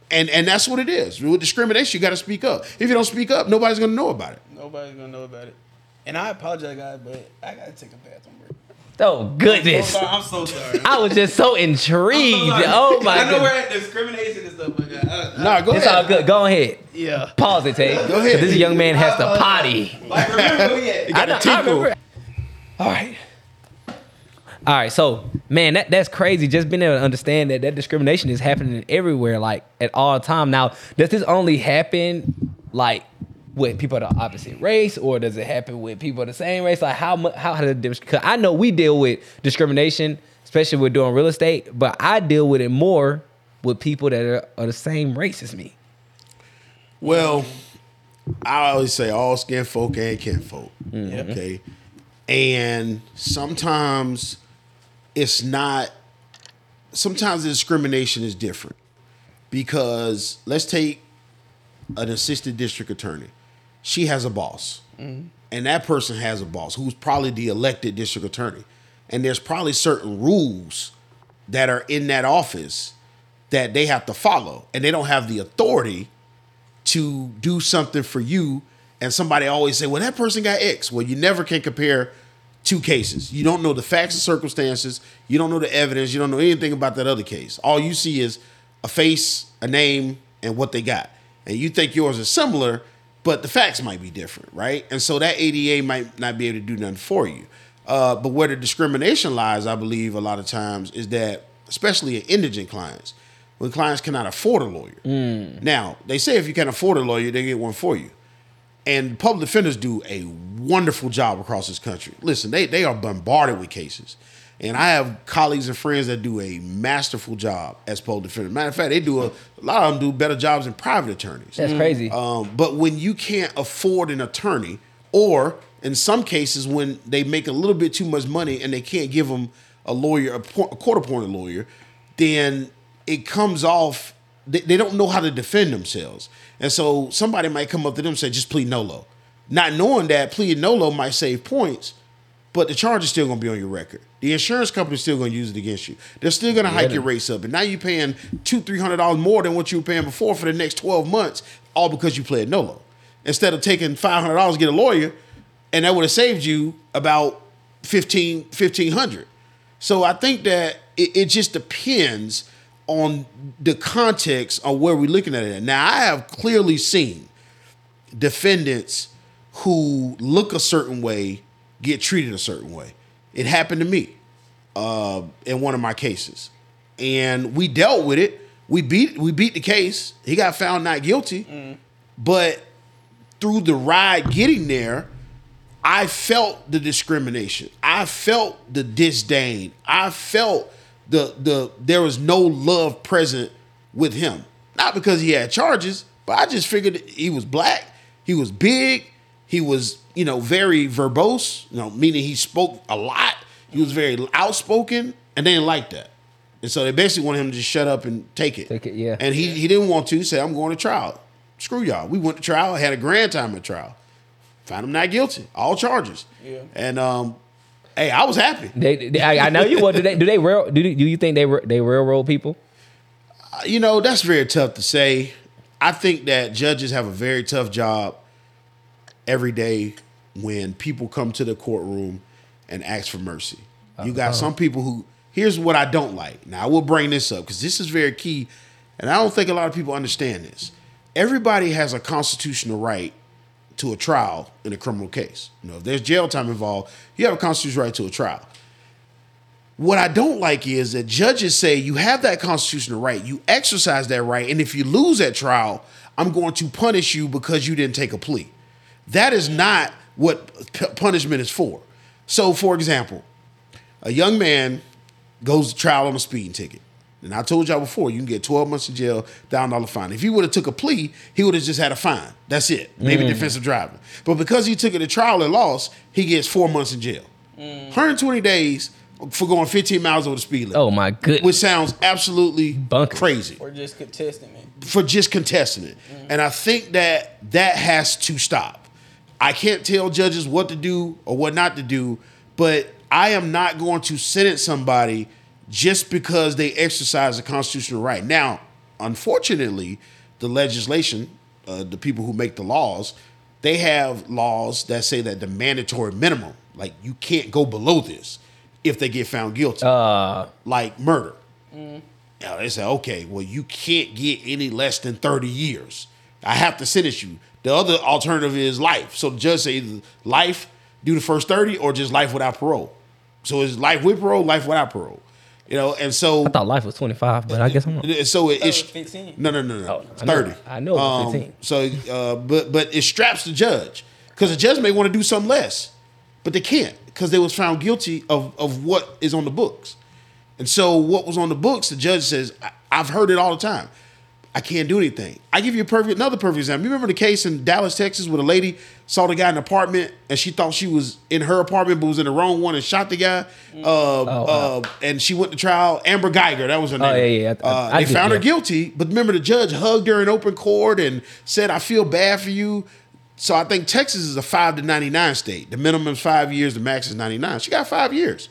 And and that's what it is. With discrimination, you got to speak up. If you don't speak up, nobody's gonna know about it. Nobody's gonna know about it. And I apologize, guys, but I gotta take a bathroom break. Oh goodness. so. I'm so sorry. I was just so intrigued. I'm so sorry. Oh my I know god. we're at discrimination and stuff, but uh, Nah, go It's ahead. all good. Go ahead. yeah. Pause it, Tay. Go ahead. This young man has to potty. Like remember we got I a know- I remember. All right. All right, so man, that, that's crazy. Just being able to understand that that discrimination is happening everywhere, like at all time. Now, does this only happen like with people of the opposite race, or does it happen with people of the same race? Like how much? How how the Because I know we deal with discrimination, especially with doing real estate, but I deal with it more with people that are, are the same race as me. Well, I always say all skin folk and kin folk. Mm-hmm. Okay. And sometimes it's not, sometimes the discrimination is different. Because let's take an assistant district attorney. She has a boss. And that person has a boss who's probably the elected district attorney. And there's probably certain rules that are in that office that they have to follow. And they don't have the authority to do something for you. And somebody always say well that person got x. Well you never can compare two cases. You don't know the facts and circumstances. You don't know the evidence. You don't know anything about that other case. All you see is a face a name and what they got. And you think yours is similar but the facts might be different right and so that ada might not be able to do nothing for you uh, but where the discrimination lies i believe a lot of times is that especially in indigent clients when clients cannot afford a lawyer now, they say if you can't afford a lawyer, they get one for you. And public defenders do a wonderful job across this country. Listen, they, they are bombarded with cases. And I have colleagues and friends that do a masterful job as public defenders. Matter of fact, they do a, a lot of them do better jobs than private attorneys. That's crazy. Um, but when you can't afford an attorney, or in some cases when they make a little bit too much money and they can't give them a lawyer, a, po- a court appointed lawyer, then it comes off. They, they don't know how to defend themselves, and so somebody might come up to them and say, "Just plead no nolo," not knowing that plead nolo might save points, but the charge is still going to be on your record. The insurance company's still going to use it against you. They're still going to hike your rates up, and now you're paying two, three hundred dollars more than what you were paying before for the next twelve months, all because you played nolo. Instead of taking five hundred dollars to get a lawyer, and that would have saved you about 15, 1500 So I think that it, it just depends on the context on where we're looking at it. Now I have clearly seen defendants who look a certain way get treated a certain way. It happened to me uh, in one of my cases, and we dealt with it. We beat we beat the case. He got found not guilty, but through the ride getting there, I felt the discrimination. I felt the disdain. I felt the the there was no love present with him. Not because he had charges, but I just figured he was black, he was big, he was, you know, very verbose, you know, meaning he spoke a lot. He was very outspoken, and they didn't like that. And so they basically wanted him to just shut up and take it. Take it, yeah. And he he didn't want to say, I'm going to trial. Screw y'all. We went to trial, had a grand time at trial. Found him not guilty, all charges. Yeah. And um, hey, I was happy. They, they- I, I know you. What do they? Do they rail? Do, do you think they ra- they railroad people? You know, that's very tough to say. I think that judges have a very tough job every day when people come to the courtroom and ask for mercy. You got uh-huh. some people who, here's what I don't like. Now, I will bring this up because this is very key, and I don't think a lot of people understand this. Everybody has a constitutional right to a trial in a criminal case. You know, if there's jail time involved, you have a constitutional right to a trial. What I don't like is that judges say you have that constitutional right, you exercise that right, and if you lose that trial, I'm going to punish you because you didn't take a plea. That is not what p- punishment is for. So, for example, a young man goes to trial on a speeding ticket. And I told y'all before, you can get 12 months in jail, thousand dollar fine. If he would have took a plea, he would have just had a fine. That's it. Maybe mm. defensive driving. But because he took it to trial and lost, he gets four months in jail. Mm. 120 days for going 15 miles over the speed limit. Oh my goodness. Which sounds absolutely Bonkers. crazy Or just contesting, man. for just contesting it. Mm. And I think that that has to stop. I can't tell judges what to do or what not to do, but I am not going to sentence somebody just because they exercise a constitutional right. Now, unfortunately, the legislation, uh, the people who make the laws, they have laws that say that the mandatory minimum, like you can't go below this if they get found guilty Uh, like murder. Now they say, okay, well, you can't get any less than 30 years. I have to sentence you. The other alternative is life. So the judge say life, do the first 30, or just life without parole. So it's life with parole, life without parole. You know, and so I thought life was 25, but I guess I'm wrong. so it, it it's 15. No, no, no, no. Oh, it's I know- 30. I know it was Um, 15. So, uh, but but it straps the judge because the judge may want to do something less, but they can't because they was found guilty of of what is on the books. And so, what was on the books, the judge says, I, "I've heard it all the time. I can't do anything." I give you a perfect another perfect example. You remember the case in Dallas, Texas, where a lady saw the guy in the apartment and she thought she was in her apartment, but was in the wrong one and shot the guy. Uh, uh, and she went to trial. Amber Geiger, that was her name. Oh, yeah, yeah. I- I- Uh, I they did, found her guilty, but remember the judge hugged her in open court and said, "I feel bad for you." So I think Texas is a five to ninety nine state. The minimum is five years. The max is ninety nine. She got five years.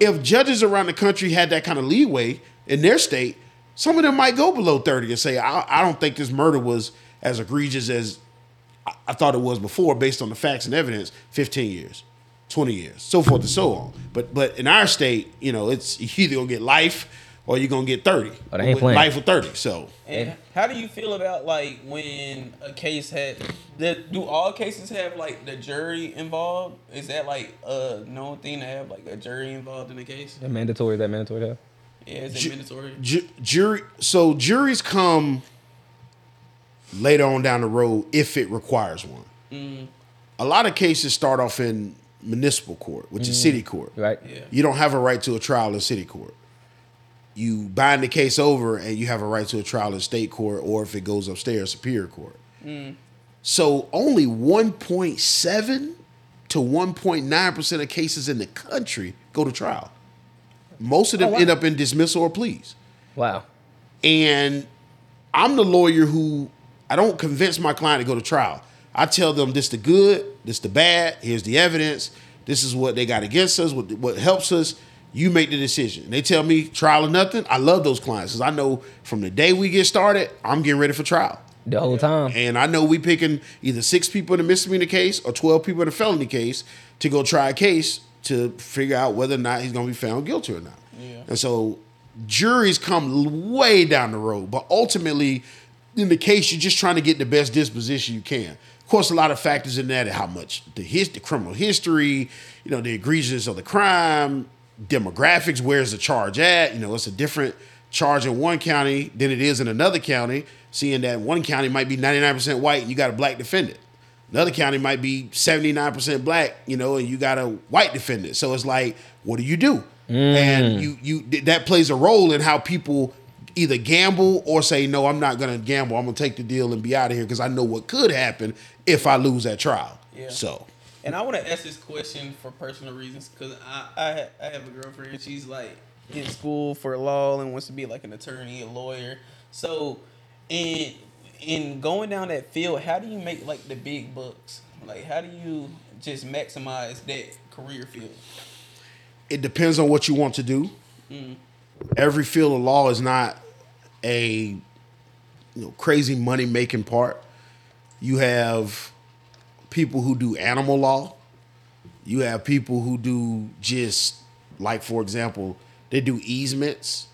If judges around the country had that kind of leeway in their state, some of them might go below thirty and say, "I, I don't think this murder was as egregious as I, I thought it was before, based on the facts and evidence." Fifteen years. 20 years, so forth and so on. But but in our state, you know, it's (laughs) you either gonna get life or you're gonna get 30. Oh, they ain't playing. life with 30. So And how do you feel about like when a case had that do all cases have like the jury involved? Is that like a known thing to have like a jury involved in the case? That mandatory, that mandatory. That. Yeah, is it Ju- mandatory? ju- jury so juries come later on down the road if it requires one. Mm. A lot of cases start off in municipal court, which is mm. city court. Right? Yeah. You don't have a right to a trial in city court. You bind the case over and you have a right to a trial in state court or if it goes upstairs, superior court. Mm. So only 1.7 to 1.9% of cases in the country go to trial. Most of them Oh, wow. end up in dismissal or pleas. Wow. And I'm the lawyer who I don't convince my client to go to trial. I tell them this the good, this the bad, here's the evidence, this is what they got against us, what, what helps us. You make the decision. And they tell me trial or nothing. I love those clients because I know from the day we get started, I'm getting ready for trial. The whole time. And I know we picking either six people in a misdemeanor case or 12 people in a felony case to go try a case to figure out whether or not he's going to be found guilty or not. Yeah. And so juries come way down the road, but ultimately, in the case, you're just trying to get the best disposition you can. Of course, a lot of factors in that: how much the his, the criminal history, you know, the egregiousness of the crime, demographics, where's the charge at? You know, it's a different charge in one county than it is in another county. Seeing that one county might be 99% white and you got a black defendant. Another county might be 79% black, you know, and you got a white defendant. So it's like, what do you do? And mm. you you that plays a role in how people either gamble or say, no, I'm not gonna gamble. I'm gonna take the deal and be out of here because I know what could happen if I lose that trial. Yeah. So And I want to ask this question for personal reasons because I, I I have a girlfriend. She's like in school for law and wants to be like an attorney, a lawyer. So, in in going down that field, how do you make like the big bucks? Like, how do you just maximize that career field? it depends on what you want to do. Mm. Every field of law is not a you know crazy money making part. You have people who do animal law. You have people who do just like for example, they do easements.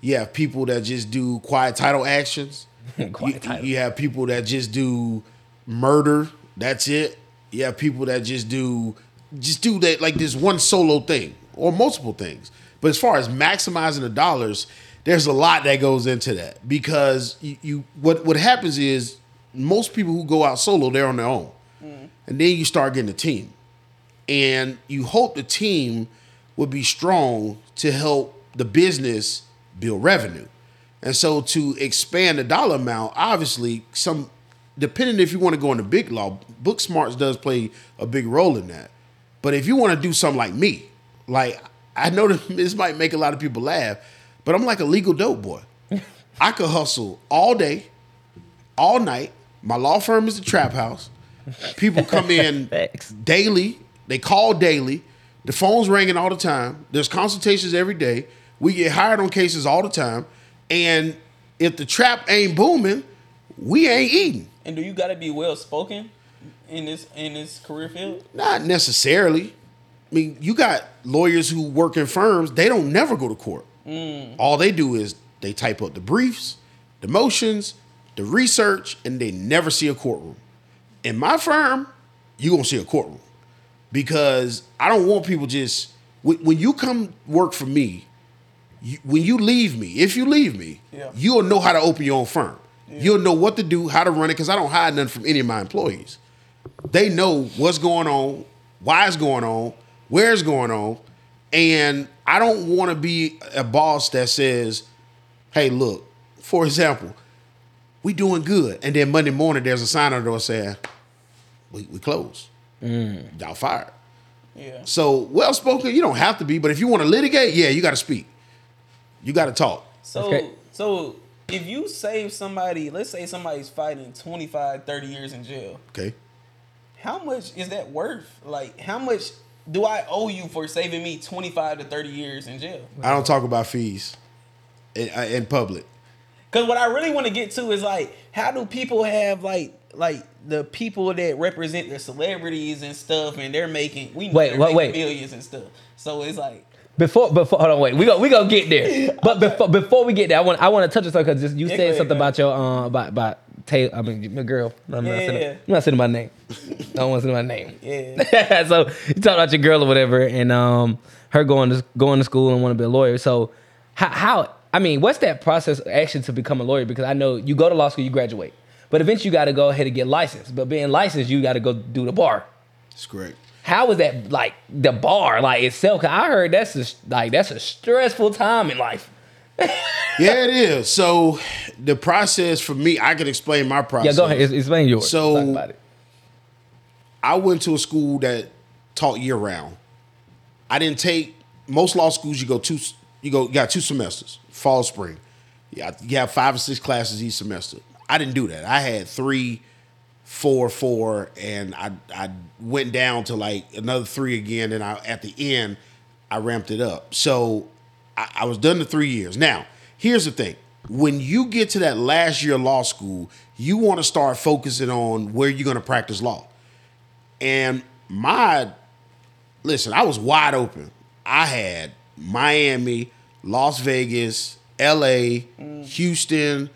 You have people that just do quiet title actions. (laughs) You, you have people that just do murder, That's it. You have people that just do just do that like this one solo thing or multiple things. But as far as maximizing the dollars, there's a lot that goes into that because you, you what what happens is most people who go out solo they're on their own, and then you start getting a team, and you hope the team would be strong to help the business build revenue. And so to expand the dollar amount, obviously some depending if you want to go into big law, book smarts does play a big role in that. But if you want to do something like me, like I know (laughs) this might make a lot of people laugh, but I'm like a legal dope boy. (laughs) I could hustle all day, all night. My law firm is the trap house. People come (laughs) in daily. They call daily. The phone's ringing all the time. There's consultations every day. We get hired on cases all the time. And if the trap ain't booming, we ain't eating. And do you got to be well spoken in this in this career field? Not necessarily. I mean, you got lawyers who work in firms, they don't never go to court. Mm. All they do is they type up the briefs, the motions, the research, and they never see a courtroom. In my firm, you're going to see a courtroom because I don't want people just, when you come work for me, you, when you leave me, if you leave me, Yeah. you'll know how to open your own firm. You'll know what to do, how to run it, because I don't hide nothing from any of my employees they know what's going on, why it's going on, where it's going on, and I don't want to be a boss that says, "Hey, look, for example, we doing good," and then Monday morning there's a sign on the door saying, "We we closed, mm. y'all fired." Yeah. So well spoken, you don't have to be, but if you want to litigate, yeah, you got to speak, you got to talk. So Okay. so if you save somebody, let's say somebody's fighting 25, 30 years in jail, Okay, how much is that worth? Like how much do I owe you for saving me 25 to 30 years in jail? I don't talk about fees in, uh, in public. Cause what I really want to get to is like, how do people have like like the people that represent the celebrities and stuff, and they're making we know Wait, they're wait, making wait. millions and stuff. So it's like, Before, before, hold on, wait. We go, we gonna get there. (laughs) But before, before we get there, I want, I want to touch on something because you Yeah, said ahead, something go about your, uh, about, about Taylor. I mean, your girl. I'm not Yeah, saying, yeah. I'm not saying my name. I (laughs) don't want to say my name. yeah, (laughs) so you talk about your girl or whatever, and um, her going to going to school and want to be a lawyer. So how, how? I mean, what's that process actually to become a lawyer? Because I know you go to law school, you graduate, but eventually you got to go ahead and get licensed. But being licensed, you got to go do the bar. That's correct. How is that like the bar like itself? 'Cause I heard that's a, like that's a stressful time in life. (laughs) Yeah, it is. So the process for me, I can explain my process. Yeah, go ahead. Ex- Explain yours. So- Talk about it. I went to a school that taught year round. I didn't take most law schools. You go two. You go. You got two semesters, fall, spring. Yeah, you have five or six classes each semester. I didn't do that. I had three, four, four, and I I went down to like another three again. And I at the end, I ramped it up. So I, I was done the three years. Now, here's the thing: when you get to that last year of law school, you want to start focusing on where you're going to practice law. And my listen, I was wide open. I had Miami, Las Vegas, LA, mm. Houston,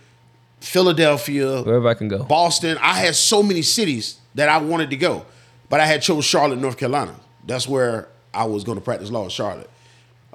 Philadelphia, Wherever I can go. Boston. I had so many cities that I wanted to go, but I had chose Charlotte, North Carolina. That's where I was going to practice law in Charlotte.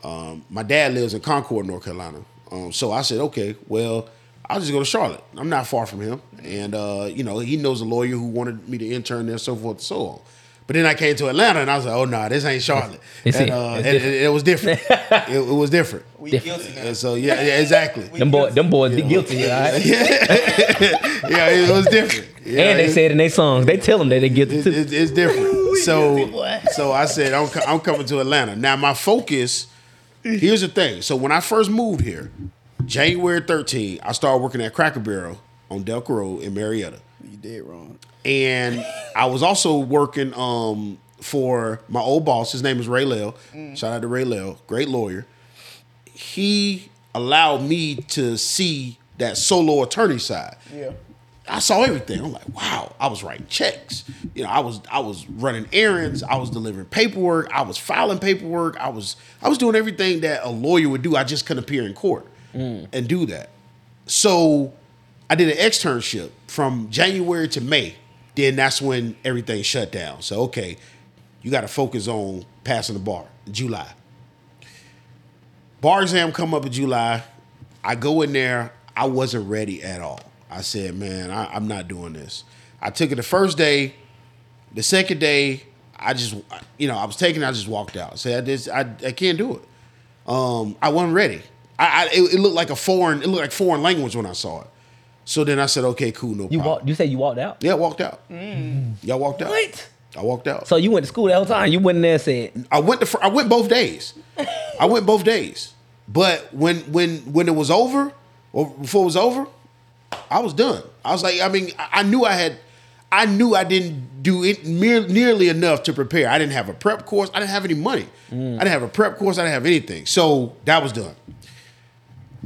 Um, my dad lives in Concord, North Carolina. Um, so I said, okay, well, I'll just go to Charlotte. I'm not far from him. And, uh, you know, he knows a lawyer who wanted me to intern there, so forth and so on. But then I came to Atlanta and I was like, oh, no, this ain't Charlotte. It's and, it. uh, It's it, it- it was different. (laughs) it, it was different. we Different. guilty now. And so, yeah, yeah exactly. Them boys, them boys be guilty, all right? (laughs) yeah, it was different. Yeah, and they it- said in their songs, they tell them that they guilty it, too. it- it's different. so, so I said I'm, I'm coming to Atlanta. Now my focus. Here's the thing. So when I first moved here, January 13, I started working at Cracker Barrel on Delco Road in Marietta, Did wrong. and I was also working um, for my old boss. His name is Ray Lell. Shout out to Ray Lell, great lawyer. He allowed me to see that solo attorney side. Yeah. I saw everything. I'm like, wow. I was writing checks. You know, I was I was running errands. I was delivering paperwork. I was filing paperwork. I was I was doing everything that a lawyer would do. I just couldn't appear in court and do that. So I did an externship from January to May. then that's when everything shut down. So okay, you got to focus on passing the bar. July. Bar exam come up in July. I go in there. I wasn't ready at all. I said, man, I, I'm not doing this. I took it the first day. The second day, I just, you know, I was taking. it, I just walked out. I said, I just, I, I can't do it. Um, I wasn't ready. I, I it, it looked like a foreign. It looked like foreign language when I saw it. So then I said, okay, cool, no You problem. walked. You said you walked out. Yeah, I walked out. Mm. Yeah, I walked out. What? I walked out. So you went to school the whole time. You went in there and said, I went to fir- I went both days. I went both days. But when when when it was over, or before it was over, I was done. I was like, I mean, I I knew I had, I knew I didn't do it mere, nearly enough to prepare. I didn't have a prep course. I didn't have any money. Mm. I didn't have a prep course. I didn't have anything. So that was done.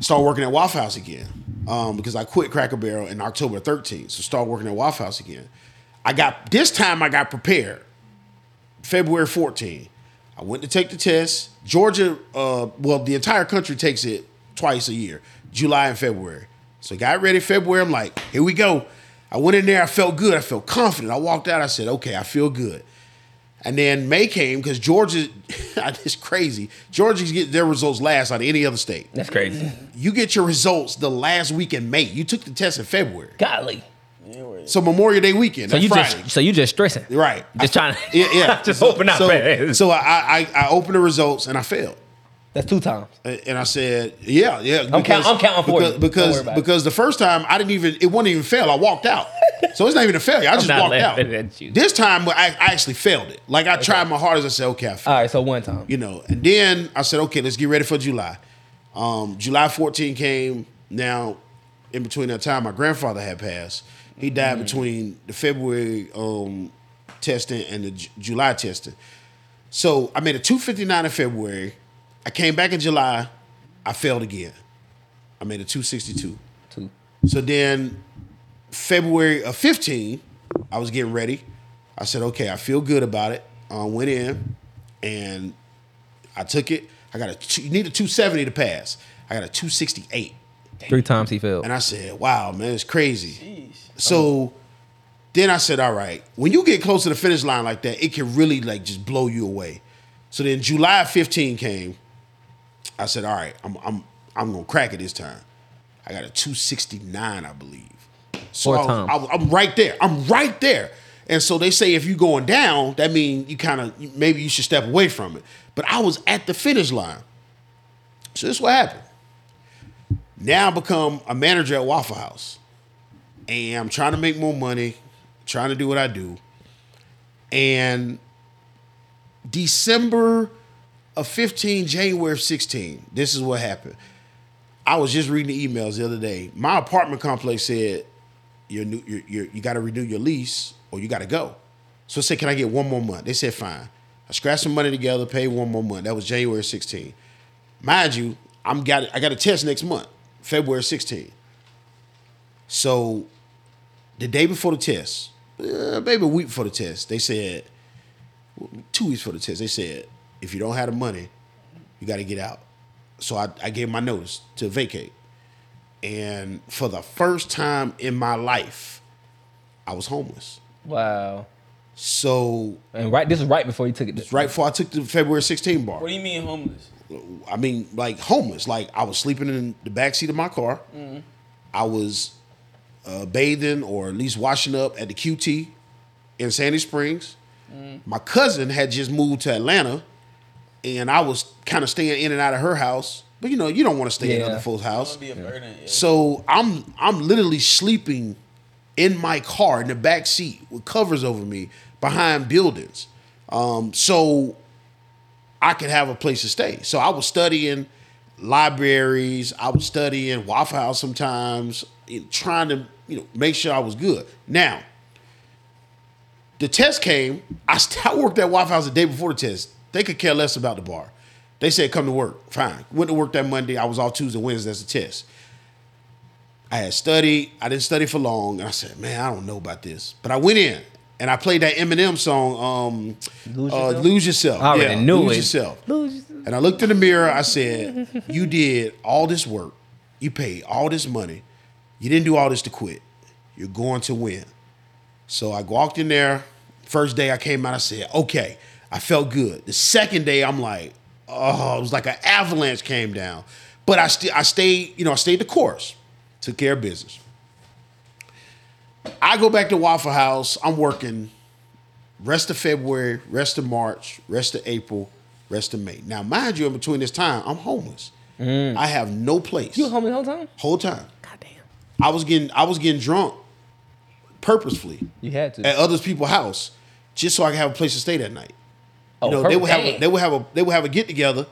Started working at Waffle House again um, because I quit Cracker Barrel in October 13th. So started working at Waffle House again. I got this time. I got prepared. February 14th. I went to take the test. Georgia, uh, well, the entire country takes it twice a year, July and February. So got ready February. I'm like, here we go. I went in there. I felt good. I felt confident. I walked out. I said, okay, I feel good. And then May came because Georgia, (laughs) it's crazy. Georgia gets their results last out of any other state. "That's crazy." You get your results the last week in May. You took the test in February. Golly. So Memorial Day weekend. So you Friday. just so you just stressing. Right. Just trying to Yeah, yeah. (laughs) just so, open up. So, man. so I, I I opened the results and I failed. That's two times. And I said, yeah, yeah. I'm count- I'm counting for because, you. Because worry about it. because the first time I didn't even it wasn't even fail. I walked out. So it's not even a failure. I just walked out. This time I, I actually failed it. Like I tried my hardest. I said, okay, I failed. All right, so one time. You know, and then I said, okay, let's get ready for July. Um, July 14 came. Now, in between that time, my grandfather had passed. He died between the February um, testing and the J- July testing. So I made a 259 in February. I came back in July. I failed again. I made a 262. Two. So then February of 15, I was getting ready. I said, okay, I feel good about it. I went in and I took it. I got a two, you need a 270 to pass. I got a 268. Three times he failed. And I said, wow, man, it's crazy. So then I said, all right, when you get close to the finish line like that, it can really like just blow you away. So then July 15 came. I said, all right, I'm I'm I'm gonna crack it this time. I got a 269, I believe. So I was, I, I'm right there. I'm right there. And so they say if you're going down, that means you kind of maybe you should step away from it. But I was at the finish line. So this is what happened. Now I become a manager at Waffle House. And I'm trying to make more money, trying to do what I do. And December of 15, January of 16, this is what happened. I was just reading the emails the other day. My apartment complex said, you're new, you're, you're, you got to renew your lease or you got to go. So I said, can I get one more month? They said, fine. I scratched some money together, paid one more month. That was January 16. Mind you, I'm got I got a test next month, February 16. So the day before the test, uh, maybe a week before the test, they said, two weeks before the test, they said, if you don't have the money, you got to get out. So I, I gave my notice to vacate. And for the first time in my life, I was homeless. Wow. So And right, this is right before you took it. This right before I took the February 16 bar, What do you mean homeless? I mean, like homeless. Like I was sleeping in the back seat of my car. I was uh, bathing or at least washing up at the QT in Sandy Springs. My cousin had just moved to Atlanta, and I was kind of staying in and out of her house. But you know, you don't want to stay in other folks' house. Don't be a burden. Yeah. So I'm I'm literally sleeping in my car in the back seat with covers over me behind buildings. Um, so I could have a place to stay. So I was studying libraries. I was studying Waffle House sometimes, trying to you know make sure I was good. Now, the test came. I, st- (laughs) I worked at Waffle House the day before the test. They could care less about the bar. They said come to work. Fine. Went to work that Monday. I was off Tuesday, Wednesday. That's the test. I had studied. I didn't study for long. And I said, man, I don't know about this. But I went in and I played that Eminem song, um, Lose uh, Yourself? Lose Yourself. I already Yeah, knew Lose it. Yourself. Lose yourself. And I looked in the mirror. I said, you did all this work. You paid all this money. You didn't do all this to quit. You're going to win. So I walked in there. First day I came out, I said, okay, I felt good. The second day, I'm like, oh, it was like an avalanche came down. But I still I stayed, you know, I stayed the course, took care of business. I go back to Waffle House. I'm working rest of February, rest of March, rest of April, rest of May. Now, mind you, in between this time, I'm homeless. Mm. I have no place. You homie the whole time? whole time. God damn. I was getting I was getting drunk purposefully You had to. at other people's house just so I could have a place to stay that night. Oh, You know, they would have a, they would have a they would have a get together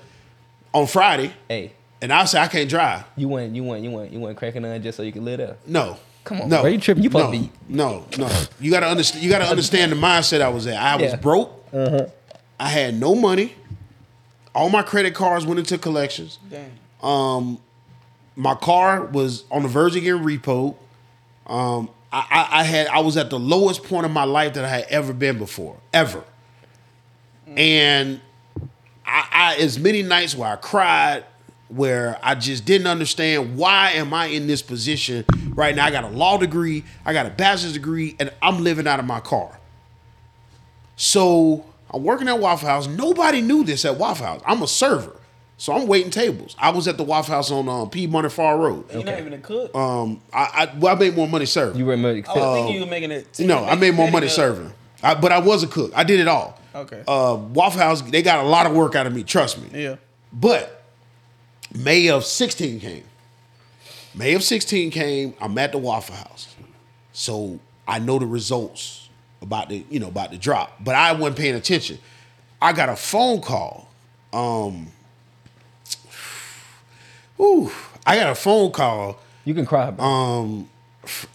on Friday, Hey, and I say I can't drive. you went, you went, you went, you went cracking on just so you could live there. No. Come on, no. bro, you tripping. You no, supposed to be- No, no. You gotta understand. You gotta understand the mindset I was at. I was Yeah. broke. Uh-huh. I had no money. All my credit cards went into collections. Damn. My car was on the verge of getting repoed. Um, I, I, I had I was at the lowest point of my life that I had ever been before, ever. And I, I as many nights where I cried, where I just didn't understand why am I in this position right now. I got a law degree, I got a bachelor's degree, and I'm living out of my car. So I'm working at Waffle House. Nobody knew this at Waffle House. I'm a server. So I'm waiting tables. I was at the Waffle House on um, Piedmont and Far Road. You're not even a cook. Um, I, I well, I made more money serving. You were I was thinking you were making it. No, I made more money serving. I, but I was a cook. I did it all. Okay. Uh, Waffle House, they got a lot of work out of me. Trust me. Yeah. But May of 16 came. May of 16 came. I'm at the Waffle House, so I know the results about the you know about the drop. But I wasn't paying attention. I got a phone call. Um, whew, I got a phone call You can cry, bro. um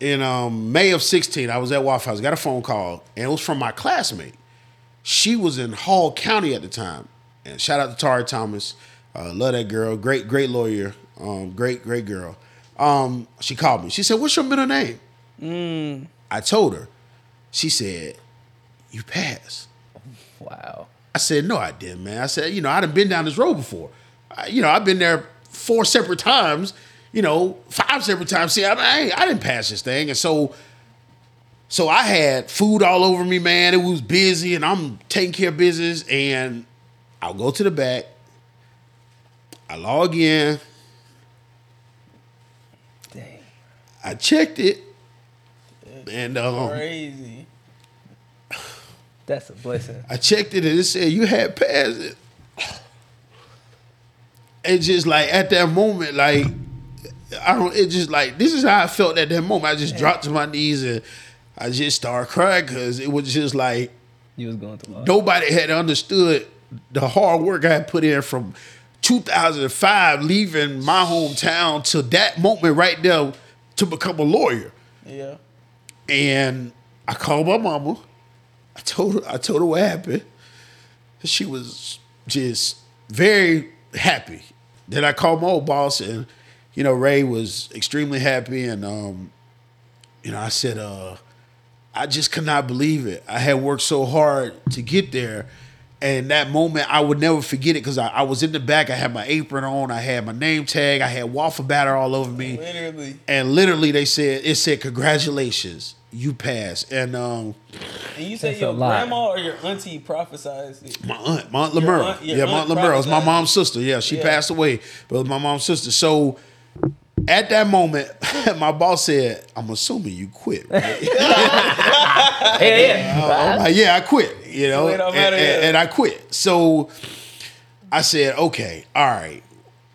in um May of 16, I was at Waffle House, got a phone call, and it was from my classmate. She was in Hall County at the time. And shout out to Tari Thomas. Uh, love that girl. Great, great lawyer. Um, great, great girl. Um, she called me. She said, What's your middle name? I told her. She said, You passed. wow. I said, no, I didn't, man. I said, you know, I'd have been down this road before. I, you know, I've been there four separate times, you know, five separate times. See, I, I, I didn't pass this thing. And so, so I had food all over me, man. It was busy and I'm taking care of business. And I'll go to the back. I log in. Dang. I checked it. And um, Crazy. That's a blessing. I checked it and it said you had passed it. And just like at that moment, like I don't. It just like this is how I felt at that moment. I just dropped to my knees and I just started crying because it was just like You was going through nobody had understood the hard work I had put in from 2005, leaving my hometown to that moment right there to become a lawyer. Yeah. And I called my mama. I told her I told her what happened. She was just very happy. Then I called my old boss and you know, Ray was extremely happy and um, you know, I said, uh, I just could not believe it. I had worked so hard to get there. And that moment, I would never forget it because I, I was in the back. I had my apron on. I had my name tag. I had waffle batter all over me Literally. and literally they said it said congratulations you passed and um And you said your grandma or your auntie prophesized it. my aunt my aunt Your Lemur aunt- yeah my aunt aunt Lemur it was my mom's sister yeah she Yeah. passed away but it was my mom's sister so at that moment (laughs) my boss said I'm assuming you quit right? (laughs) Yeah, yeah. Uh, I'm like, yeah I quit you know? And, and- and I quit. So I said okay all right.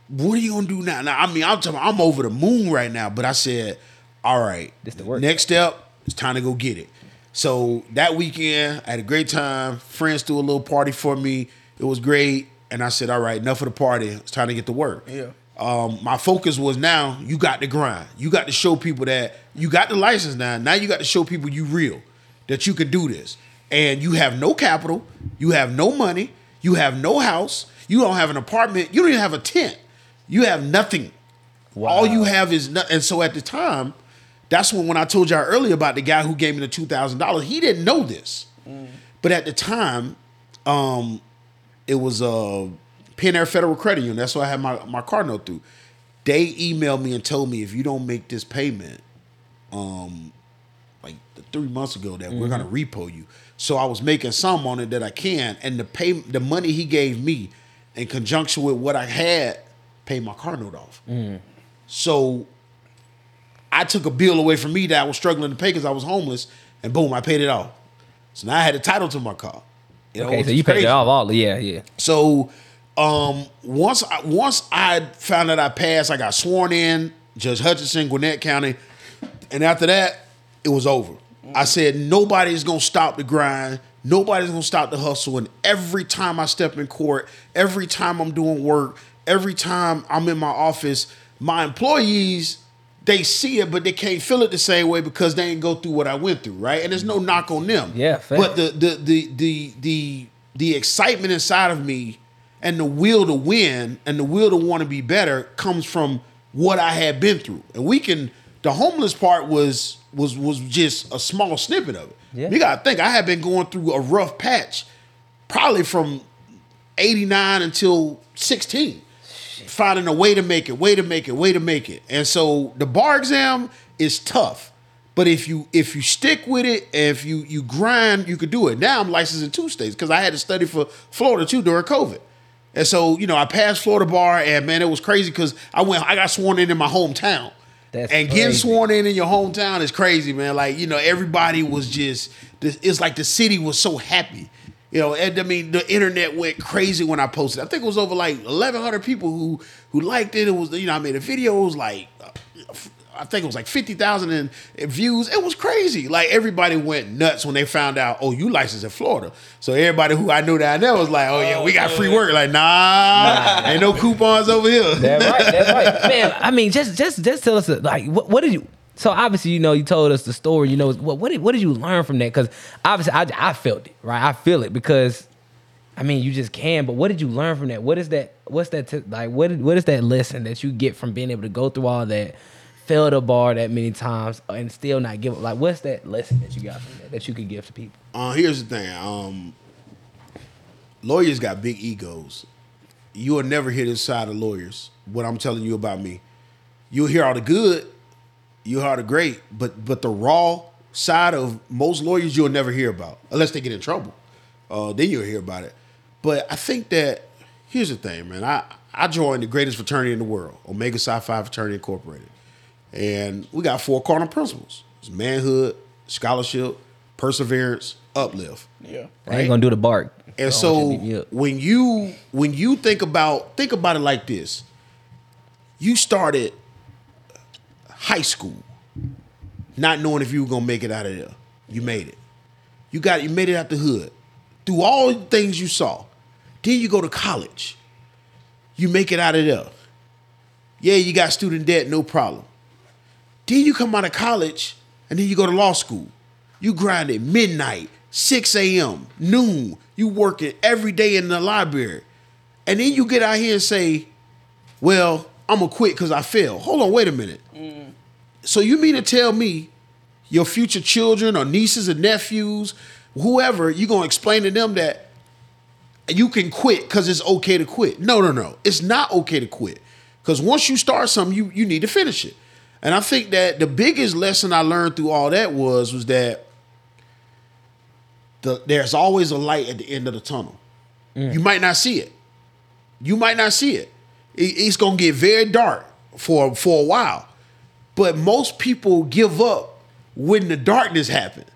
What are you gonna do now? Now I mean I'm talking, I'm over the moon right now but I said all right This the work. next step it's time to go get it. So that weekend I had a great time. Friends threw a little party for me. It was great. And I said all right enough of the party it's time to get to work. Yeah. Um, my focus was now you got to grind. You got to show people that you got the license now. Now you got to show people you real, that you can do this. And you have no capital, you have no money, you have no house, you don't have an apartment, you don't even have a tent. You have nothing. Wow. All you have is nothing. And so at the time, that's when when I told y'all earlier about the guy who gave me the two thousand dollars, he didn't know this. But at the time, um, it was uh PenAir Federal Credit Union. That's what I had my, my car note through. They emailed me and told me if you don't make this payment, um, like three months ago that we're gonna repo you. So I was making some on it that I can, and the pay the money he gave me in conjunction with what I had paid my car note off. So I took a bill away from me that I was struggling to pay because I was homeless, and boom, I paid it off. So now I had a title to my car. You know, Okay, so you paid crazy. it off all. Yeah, yeah. So um, once I, once I found out I passed, I got sworn in, Judge Hutchinson, Gwinnett County, and after that, it was over. I said nobody's gonna stop the grind. Nobody's gonna stop the hustle. And every time I step in court, every time I'm doing work, every time I'm in my office, my employees they see it, but they can't feel it the same way because they ain't go through what I went through, right? And there's no knock on them. Yeah, fair. But the the the the the the excitement inside of me and the will to win and the will to want to be better comes from what I had been through. And we can the homeless part was was was just a small snippet of it. Yeah. You gotta think I had been going through a rough patch probably from 89 until 16 finding a way to make it way to make it way to make it and so the bar exam is tough but if you if you stick with it and if you you grind you could do it now i'm licensed in two states because i had to study for florida too during covid and so you know i passed florida bar and man it was crazy because i went i got sworn in in my hometown That's and getting crazy. sworn in in your hometown is crazy, man. Like you know, everybody was just. It's like the city was so happy. You know, and I mean, the internet went crazy when I posted. I think it was over like 1,100 people who who liked it. It was you know, I made a video. It was like. I think it was like fifty thousand in, in views. It was crazy. Like everybody went nuts when they found out. Oh, you licensed in Florida. So everybody who I knew down there was like, "Oh yeah, we got oh, free work." Like, nah, ain't no coupons over here. That's right. That's right, (laughs) man. I mean, just just just tell us like what, what did you? So obviously, you know, you told us the story. You know, what what did what did you learn from that? Because obviously, I I felt it, right? I feel it because, I mean, you just can. But what did you learn from that? What is that? What's that? T- like, what did- what is that lesson that you get from being able to go through all that, fail the bar that many times, and still not give up? Like, what's that lesson that you got from that that you could give to people? Uh, here's the thing. Um, lawyers got big egos. You will never hear this side of lawyers. What I'm telling you about me, you'll hear all the good, you'll hear all the great, but but the raw side of most lawyers you'll never hear about unless they get in trouble. Uh, then you'll hear about it. But I think that here's the thing, man. I I joined the greatest fraternity in the world, Omega Psi Phi Fraternity Incorporated, and we got four cardinal principles: it's manhood, scholarship, perseverance, uplift. Yeah. I ain't gonna do the bark. And so shit, beat me up. when you when you think about think about it like this, you started high school not knowing if you were gonna make it out of there. You made it. You got you made it out the hood through all the things you saw. Then you go to college. You make it out of there. Yeah, you got student debt, no problem. Then you come out of college and then you go to law school. You grind at midnight, 6 a.m., noon. You working every day in the library. And then you get out here and say, well, I'm going to quit because I failed. Hold on, wait a minute. Mm. So you mean to tell me your future children or nieces or nephews, whoever, you're going to explain to them that you can quit because it's okay to quit. No, no, no. It's not okay to quit. Because once you start something, you you need to finish it. And I think that the biggest lesson I learned through all that was was that the, there's always a light at the end of the tunnel. Mm. You might not see it. You might not see it. It- It's gonna get very dark for for a while. But most people give up when the darkness happens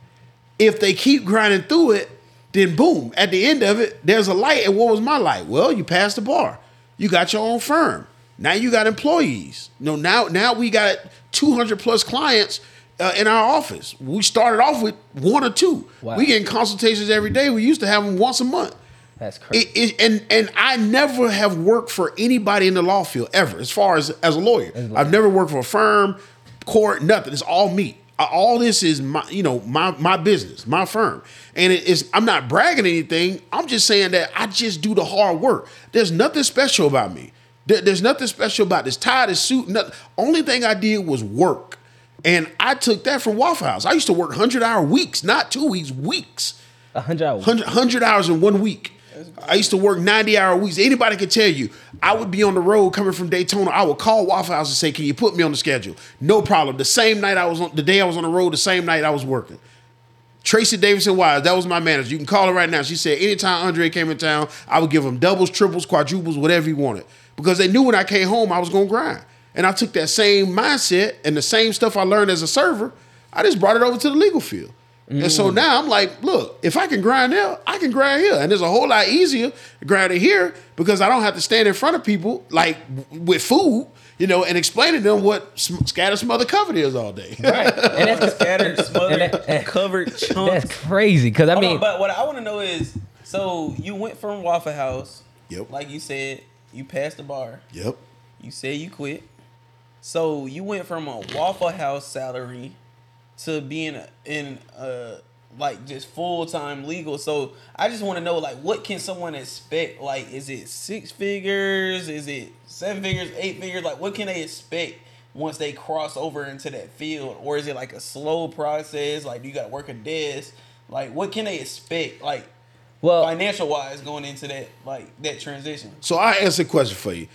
if they keep grinding through it, then boom, at the end of it, there's a light. And what was my light? Well, you passed the bar. You got your own firm. Now you got employees. No, now now we got 200 plus clients uh, in our office. We started off with one or two. Wow. We getting consultations every day. We used to have them once a month. That's crazy. It, it, and and I never have worked for anybody in the law field ever, as far as as a lawyer. I've never worked for a firm, court, nothing. It's all me. All this is my, you know, my my business, my firm, and it is. I'm not bragging anything. I'm just saying that I just do the hard work. There's nothing special about me. There- there's nothing special about this tie, this suit. Nothing. Only thing I did was work, and I took that from Waffle House. I used to work hundred hour weeks, not two weeks, weeks. A hundred hours. 100, 100 hours in one week. I used to work 90 hour weeks. Anybody could tell you, I would be on the road coming from Daytona. I would call Waffle House and say, Can you put me on the schedule? No problem. The same night I was on the day I was on the road, the same night I was working. Tracy Davidson Wise, that was my manager. You can call her right now. She said anytime Andre came in town, I would give him doubles, triples, quadruples, whatever he wanted. Because they knew when I came home, I was gonna grind. And I took that same mindset and the same stuff I learned as a server, I just brought it over to the legal field. And so mm. now I'm like, look, if I can grind there, I can grind here. And it's a whole lot easier grinding here because I don't have to stand in front of people like with food, you know, and explaining to them what sm- scatter smother covered is all day. Right. And that's (laughs) Scattered, (laughs) smothered, and that- (laughs) covered chunks. that's crazy. Cause I Hold on, mean, but what I want to know is, so you went from Waffle House. Yep. Like you said, you passed the bar. yep. You said you quit. So you went from a Waffle House salary to being in a like just full time legal. So I just want to know like what can someone expect? Like is it six figures? Is it seven figures? Eight figures? Like what can they expect? Once they cross over into that field, or is it like a slow process? Like you got to work a desk. Like what can they expect? Like well, financial wise going into that like that transition. So I answer a question for you,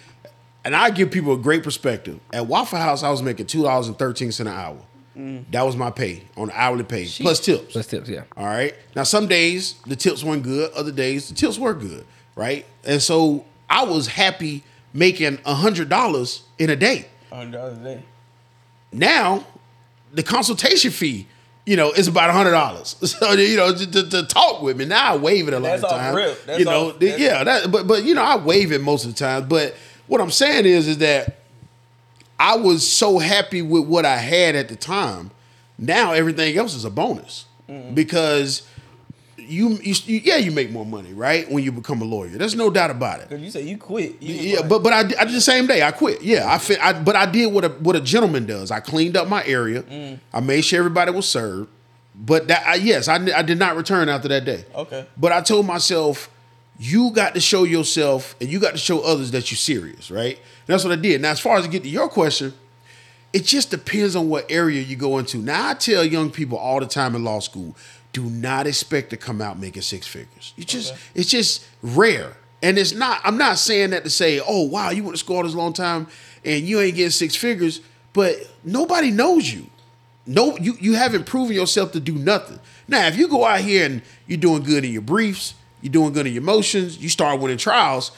and I give people a great perspective. At Waffle House, I was making two dollars and thirteen cent an hour. Mm. That was my pay on the hourly pay plus tips. plus tips, yeah. All right. Now some days the tips weren't good. Other days the tips were good. Right. And so I was happy making a hundred dollars in a day. Hundred dollars a day. Now the consultation fee. You know, it's about hundred dollars. (laughs) So you know, to, to, talk with me now, I waive it a lot That's of times. you know, that's- yeah, that, but but you know, I waive it most of the time. But what I'm saying is, is that I was so happy with what I had at the time. Now everything else is a bonus Mm-hmm. because you, you, yeah you make more money right when you become a lawyer. There's no doubt about it. You say you quit. You Yeah, but but I, did- I did the same day. I quit. Yeah, I, fit, I but I did what a what a gentleman does. I cleaned up my area. Mm. I made sure everybody was served. But that I, yes, I, I did not return after that day. Okay. But I told myself, you got to show yourself and you got to show others that you're serious, right? And that's what I did. Now, as far as to get to your question, it just depends on what area you go into. Now, I tell young people all the time in law school, do not expect to come out making six figures. You just it's just rare. And it's not, I'm not saying that to say, oh wow, you went to school all this long time and you ain't getting six figures, but nobody knows you. No, you, you haven't proven yourself to do nothing. Now, if you go out here and you're doing good in your briefs, you're doing good in your motions, you start winning trials,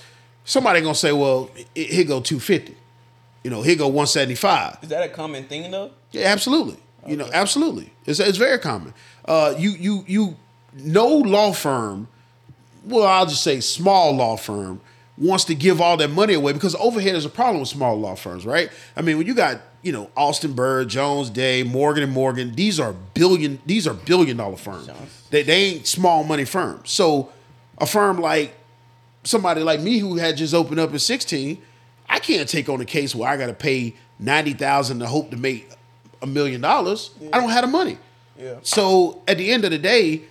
somebody gonna say, well, he- here go 250. You know, here go 175. Is that a common thing though? Yeah, absolutely. You know, absolutely. It's it's very common. Uh, you you you no law firm, well, I'll just say small law firm wants to give all that money away because overhead is a problem with small law firms, right? I mean, when you got you know Alston Bird, Jones Day, Morgan and Morgan, these are billion these are billion dollar firms. They they ain't small money firms. So a firm like somebody like me who had just opened up at 16, I can't take on a case where I got to pay 90,000 to hope to make a million dollars. I don't have the money. Yeah. So at the end of the day,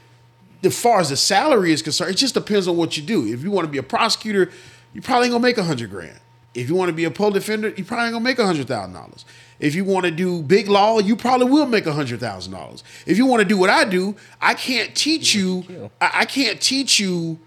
as far as the salary is concerned, it just depends on what you do. If you want to be a prosecutor, you probably ain't gonna make a hundred grand. If you want to be a public defender, you probably ain't gonna make a hundred thousand dollars. If you want to do big law, you probably will make a hundred thousand dollars. If you want to do what I do, I can't teach you. I, I can't teach you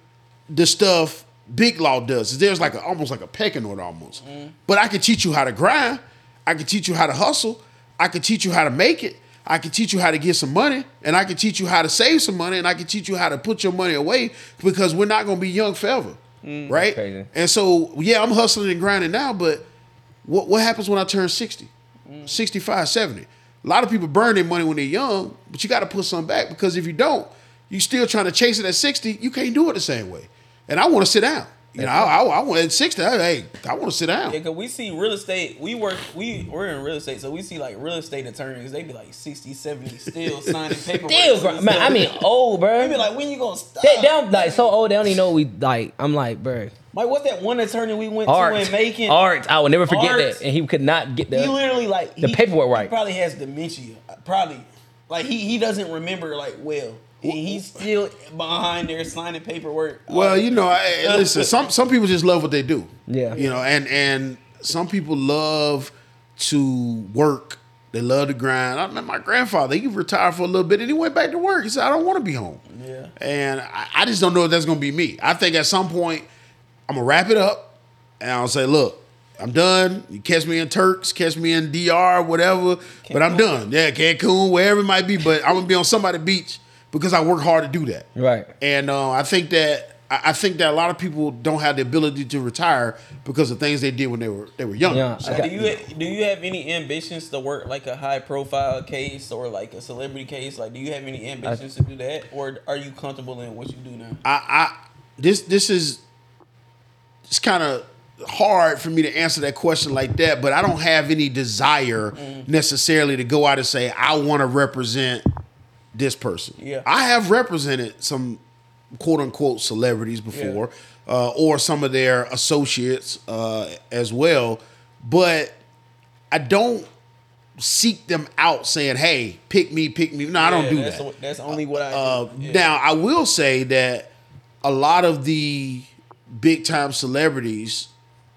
the stuff big law does. There's like a, almost like a pecking order almost. Mm. But I can teach you how to grind. I can teach you how to hustle. I can teach you how to make it. I can teach you how to get some money, and I can teach you how to save some money, and I can teach you how to put your money away because we're not going to be young forever, mm, right? crazy. And so, yeah, I'm hustling and grinding now, but what what happens when I turn 60, mm. 65, 70? A lot of people burn their money when they're young, but you got to put some back because if you don't, you're still trying to chase it at 60, you can't do it the same way. And I want to sit down. You know, I, I, I want at 60, I- hey, I want to sit down. Yeah, cause we see real estate. We work. We we're in real estate, so we see like real estate attorneys. They be like 60, 70, still (laughs) signing paperwork. Still, man. I mean, old, bro. they be like, when you gonna stop? they, they don't like so old. They don't even know we like. I'm like, bro. Like what's that one attorney we went Art, to in Macon? art. I will never forget Art. that, and he could not get the. He literally like the he- paperwork He right. probably has dementia. Probably like he he doesn't remember like well. And he's still behind there signing paperwork. Well, uh, you know, I, listen. (laughs) Some some people just love what they do. Yeah. You know, and and some people love to work They love to grind. I met my grandfather. He retired for a little bit and he went back to work. He said, I don't want to be home. Yeah. And I, I just don't know if that's going to be me. I think at some point, I'm going to wrap it up and I'll say, look, I'm done. You catch me in Turks, catch me in DR, whatever, but I'm done. Yeah, Cancun, wherever it might be, but I'm going to be on somebody's beach because I work hard to do that. Right. And uh, I think that I I think that a lot of people don't have the ability to retire because of things they did when they were they were young. Yeah. So- I do you do you have any ambitions to work like a high profile case or like a celebrity case? Like, do you have any ambitions to do that, or are you comfortable in what you do now? I, I this this is it's kind of hard for me to answer that question like that, but I don't have any desire Mm. necessarily to go out and say I want to represent this person. Yeah. I have represented some quote unquote celebrities before, uh, or some of their associates uh, as well, but I don't seek them out saying, "Hey, pick me, pick me." No, I don't do that's, that. That's only what I. Uh, do. Yeah. Now, I will say that a lot of the big time celebrities,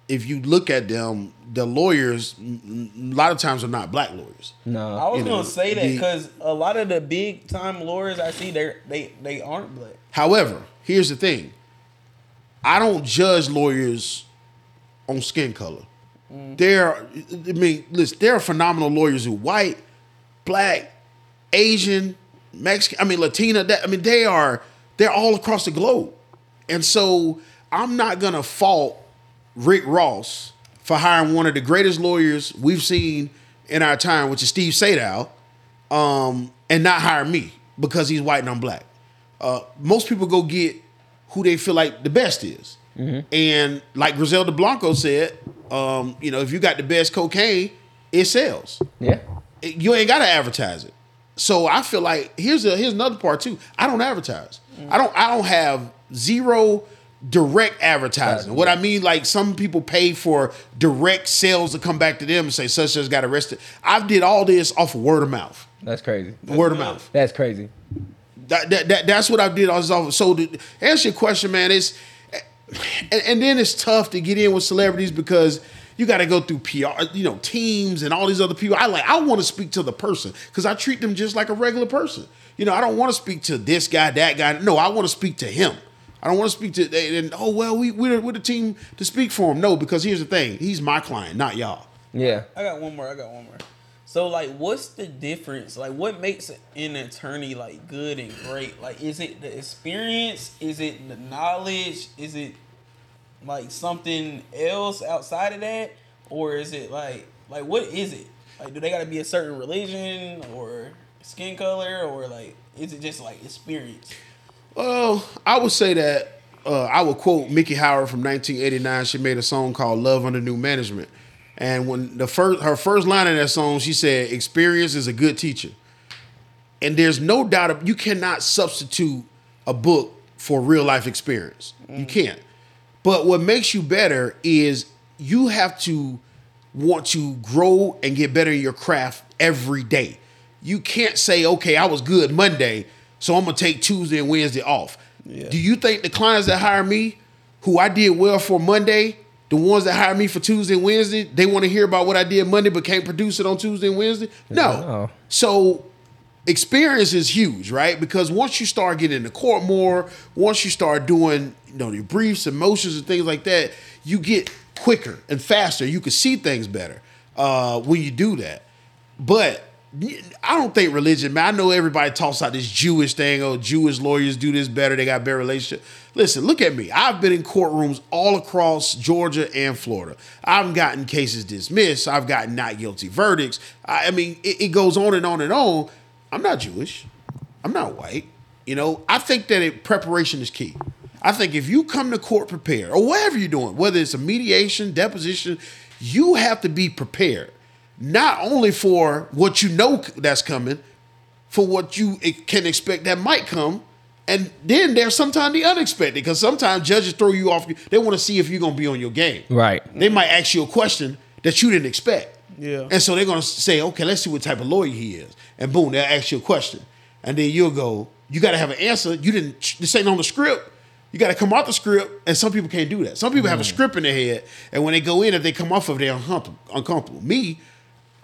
if you look at them, the lawyers, a lot of times are not black lawyers. No. I was you know, gonna say that because a lot of the big time lawyers I see, they they they aren't black. However, here's the thing I don't judge lawyers on skin color. Mm. There, I mean, listen, there are phenomenal lawyers who white, black, Asian, Mexican, I mean Latina. That, I mean, they are they're all across the globe, and so I'm not gonna fault Rick Ross for hiring one of the greatest lawyers we've seen in our time, which is Steve Sadow, um, and not hire me because he's white and I'm black. Uh, most people go get who they feel like the best is. And like Griselda Blanco said, um, you know, if you got the best cocaine, it sells. Yeah. You ain't got to advertise it. So I feel like here's a here's another part too. I don't advertise. I don't I don't have zero direct advertising. What I mean, like some people pay for direct sales to come back to them and say such as got arrested. I did all this off of word of mouth. That's crazy. word of mouth. That's crazy. That, that, that that's what I did. I was off. So to answer your question, man, it's and, and then it's tough to get in with celebrities because you got to go through PR, you know, teams and all these other people. I like I want to speak to the person because I treat them just like a regular person. You know, I don't want to speak to this guy, that guy. No, I want to speak to him. I don't want to speak to and oh well, we we're, we're the team to speak for him. No, because here's the thing: he's my client, not y'all. Yeah. I got one more. I got one more. So like, what's the difference? Like, what makes an attorney like good and great? Like, is it the experience? Is it the knowledge? Is it like something else outside of that, or is it like like what is it? Like, do they got to be a certain religion or skin color, or like is it just like experience? Well, I would say that uh, I would quote Miki Howard from 1989. She made a song called "Love Under New Management," and when the first her first line in that song, she said, "Experience is a good teacher." And there's no doubt of, you cannot substitute a book for real life experience. You can't. But what makes you better is you have to want to grow and get better in your craft every day. You can't say, okay, I was good Monday, so I'm gonna take Tuesday and Wednesday off. Do you think the clients that hire me, who I did well for Monday, the ones that hire me for Tuesday and Wednesday, they want to hear about what I did Monday but can't produce it on Tuesday and Wednesday? No. No. So experience is huge, right? Because once you start getting in the court more, once you start doing, you know, your briefs and motions and things like that, you get quicker and faster. You can see things better uh, when you do that. But I don't think religion, man. I know everybody talks about this Jewish thing. Oh, Jewish lawyers do this better. They got better relationship. Listen, look at me. I've been in courtrooms all across Georgia and Florida. I've gotten cases dismissed. I've gotten not guilty verdicts. I, I mean, it, it goes on and on and on. I'm not Jewish. I'm not white. You know, I think that it, preparation is key. I think if you come to court prepared, or whatever you're doing, whether it's a mediation, deposition, you have to be prepared. Not only for what you know that's coming, for what you can expect that might come, and then there's sometimes the unexpected. Because sometimes judges throw you off. They want to see if you're gonna be on your game. Right. They might ask you a question that you didn't expect. Yeah. And so they're gonna say, okay, let's see what type of lawyer he is. And boom, they'll ask you a question. And then you'll go, you gotta have an answer. You didn't this ain't on the script. You gotta come off the script, and some people can't do that. Some people have a mm. script in their head, and when they go in, if they come off of it, they're uncomfortable. uncomfortable. Me,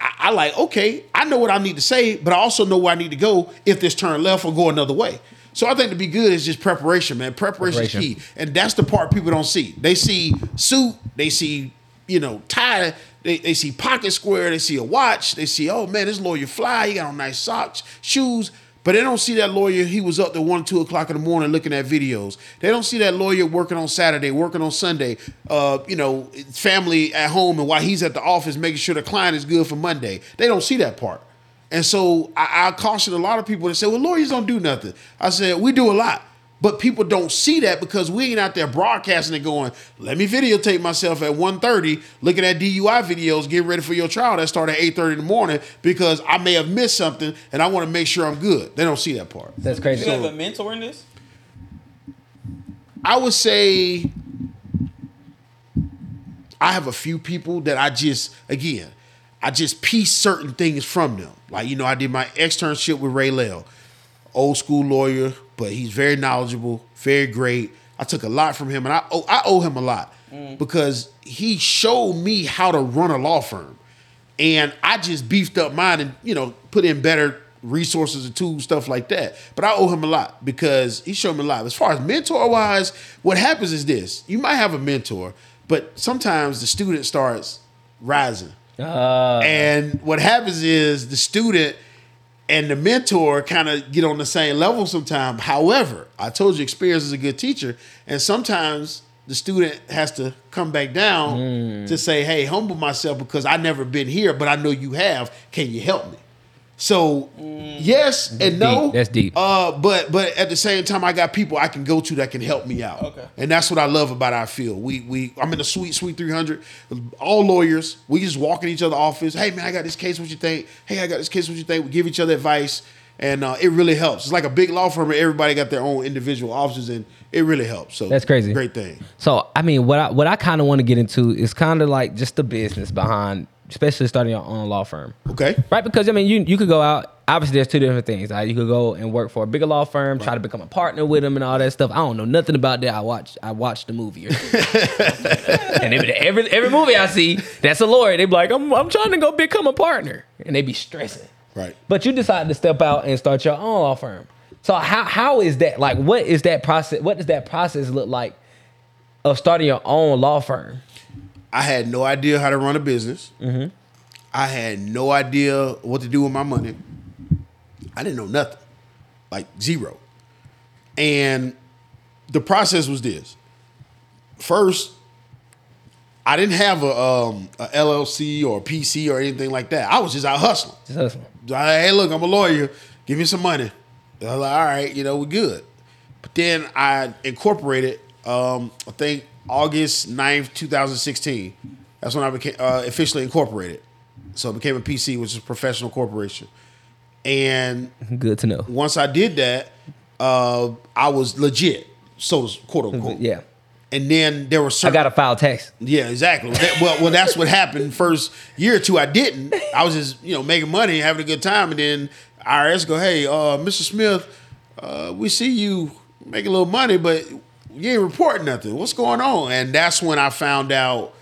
I, I like, okay, I know what I need to say, but I also know where I need to go if this turn left or go another way. So I think to be good is just preparation, man. Preparation, Preparation. is key. And that's the part people don't see. They see suit, they see, you know, tie, they, they see pocket square, they see a watch, they see, oh man, this lawyer fly, he got on nice socks, shoes. But they don't see that lawyer, he was up to one, two o'clock in the morning looking at videos. They don't see that lawyer working on Saturday, working on Sunday, uh, you know, family at home, and while he's at the office making sure the client is good for Monday. They don't see that part. And so I, I caution a lot of people that say, well, lawyers don't do nothing. I said, we do a lot. But people don't see that because we ain't out there broadcasting and going, let me videotape myself at 1.30 looking at DUI videos, getting ready for your trial that start at 8.30 in the morning because I may have missed something and I want to make sure I'm good. They don't see that part. That's crazy. You have a mentor in this? I would say I have a few people that I just again, I just piece certain things from them. Like you know, I did my externship with Ray Lell, old school lawyer, but he's very knowledgeable, very great. I took a lot from him, and I owe, I owe him a lot because he showed me how to run a law firm, and I just beefed up mine and you know put in better resources and tools, stuff like that. But I owe him a lot because he showed me a lot. As far as mentor wise, what happens is this: you might have a mentor, but sometimes the student starts rising. Uh, And what happens is the student and the mentor kind of get on the same level sometimes. However, I told you experience is a good teacher, and sometimes the student has to come back down Hmm. to say, "Hey, humble myself because I never been here, but I know you have. Can you help me?" So yes and no. deep. That's deep. Uh, but but at the same time, I got people I can go to that can help me out. Okay. And that's what I love about our field. We we I'm in the suite suite 300. All lawyers. We just walk in each other's office. Hey man, I got this case. What you think? Hey, I got this case. What you think? We give each other advice, and uh, it really helps. It's like a big law firm. and Everybody got their own individual offices, and it really helps. So That's crazy. Great thing. So I mean, what I what I kind of want to get into is kind of like just the business behind, especially starting your own law firm, Okay. right? Because I mean, you you could go out. Obviously, there's two different things. Right? You could go and work for a bigger law firm, try to become a partner with them, and all that stuff. I don't know nothing about that. I watch I watched the movie, (laughs) and every, every every movie I see, that's a lawyer. They be like, I'm I'm trying to go become a partner, and they be stressing. Right. But you decided to step out and start your own law firm. So how how is that like? What is that process? What does that process look like of starting your own law firm? I had no idea how to run a business. I had no idea what to do with my money. I didn't know nothing, like zero. And the process was this: first, I didn't have a, um, a LLC or a PC or anything like that. I was just out hustling. Just hustling. Hey, look, I'm a lawyer. Give me some money. I was like, all right, you know, we're good. But then I incorporated, um, I think August 9th, 2016. That's when I became uh, officially incorporated. So it became a PC, which is a professional corporation. And Good to know. once I did that, uh, I was legit, so quote unquote. Yeah. And then there were certain. I got to file tax. yeah, exactly. That- well, well, that's what happened. First year or two, I didn't. I was just you know making money, having a good time, and then IRS go, "Hey, uh, Mr. Smith, uh, we see you making a little money, but you ain't reporting nothing. What's going on?" And that's when I found out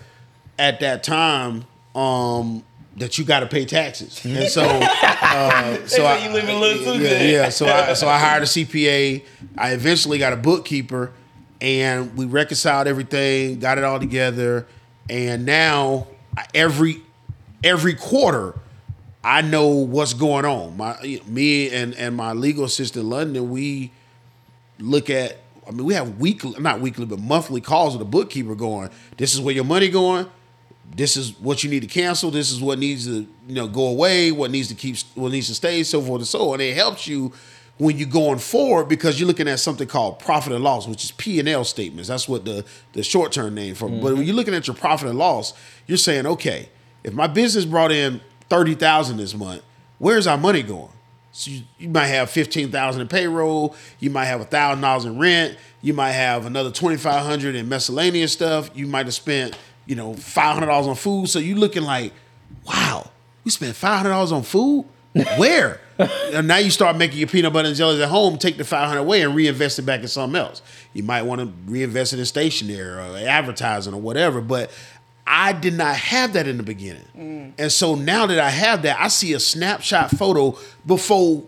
at that time um, that you got to pay taxes, and so uh, (laughs) so I, you living a little yeah, good. yeah. So I so I hired a CPA. I eventually got a bookkeeper, and we reconciled everything, got it all together, and now every every quarter, I know what's going on. My me and and my legal assistant London, we look at. I mean, we have weekly, not weekly, but monthly calls with the bookkeeper going. This is where your money going this is what you need to cancel. This is what needs to you know go away. What needs to keep. What needs to stay. So forth and so on. And it helps you when you're going forward because you're looking at something called profit and loss, which is P and L statements. That's what the the short term name for. But when you're looking at your profit and loss, you're saying, okay, if my business brought in thirty thousand this month, where's our money going? So you, you might have fifteen thousand in payroll. You might have thousand dollars in rent. You might have another twenty five hundred in miscellaneous stuff. You might have spent you know five hundred dollars on food. So you looking like, wow, we spent five hundred dollars on food. Where? (laughs) and now you start making your peanut butter and jellies at home. Take the five hundred away and reinvest it back in something else. You might want to reinvest it in stationery or advertising or whatever. But I did not have that in the beginning. And so now that I have that, I see a snapshot photo before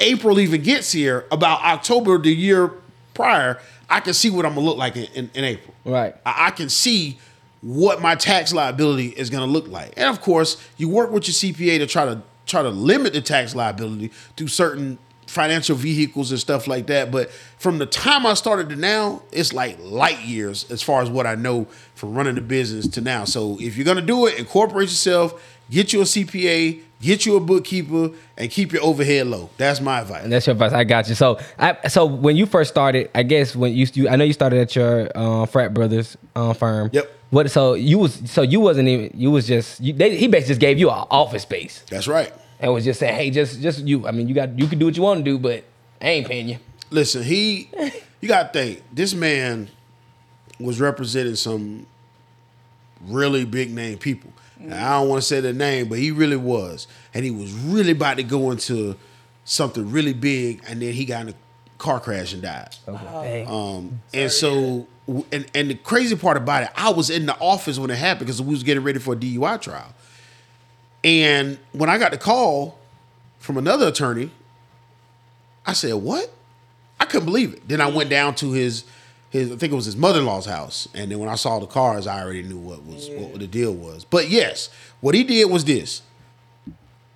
April even gets here, about October the year prior, I can see what I'm gonna look like in, in, in April. Right. I, I can see what my tax liability is gonna look like. And of course, you work with your CPA to try to try to limit the tax liability through certain financial vehicles and stuff like that. But from the time I started to now, it's like light years as far as what I know from running the business to now. So if you're gonna do it, incorporate yourself, get you a CPA, get you a bookkeeper, and keep your overhead low. That's my advice. That's your advice. I got you. So, I, so when you first started, I guess when you, you I know you started at your uh, frat brothers uh, firm. Yep. What? So you was so you wasn't even you was just you, they, he basically just gave you an office space That's right. And was just saying, hey, just just you. I mean, you got you can do what you want to do, but I ain't paying you. Listen, he you gotta think, this man was representing some really big name people. Now, I don't want to say the name, but he really was. And he was really about to go into something really big, and then he got in a car crash and died. Okay. Um, and so, and, and the crazy part about it, I was in the office when it happened because we was getting ready for a DUI trial. And when I got the call from another attorney, I said, "What?" I couldn't believe it. Then I went down to his his I think it was his mother-in-law's house, and then when I saw the cars, I already knew what was what the deal was. But yes, what he did was this: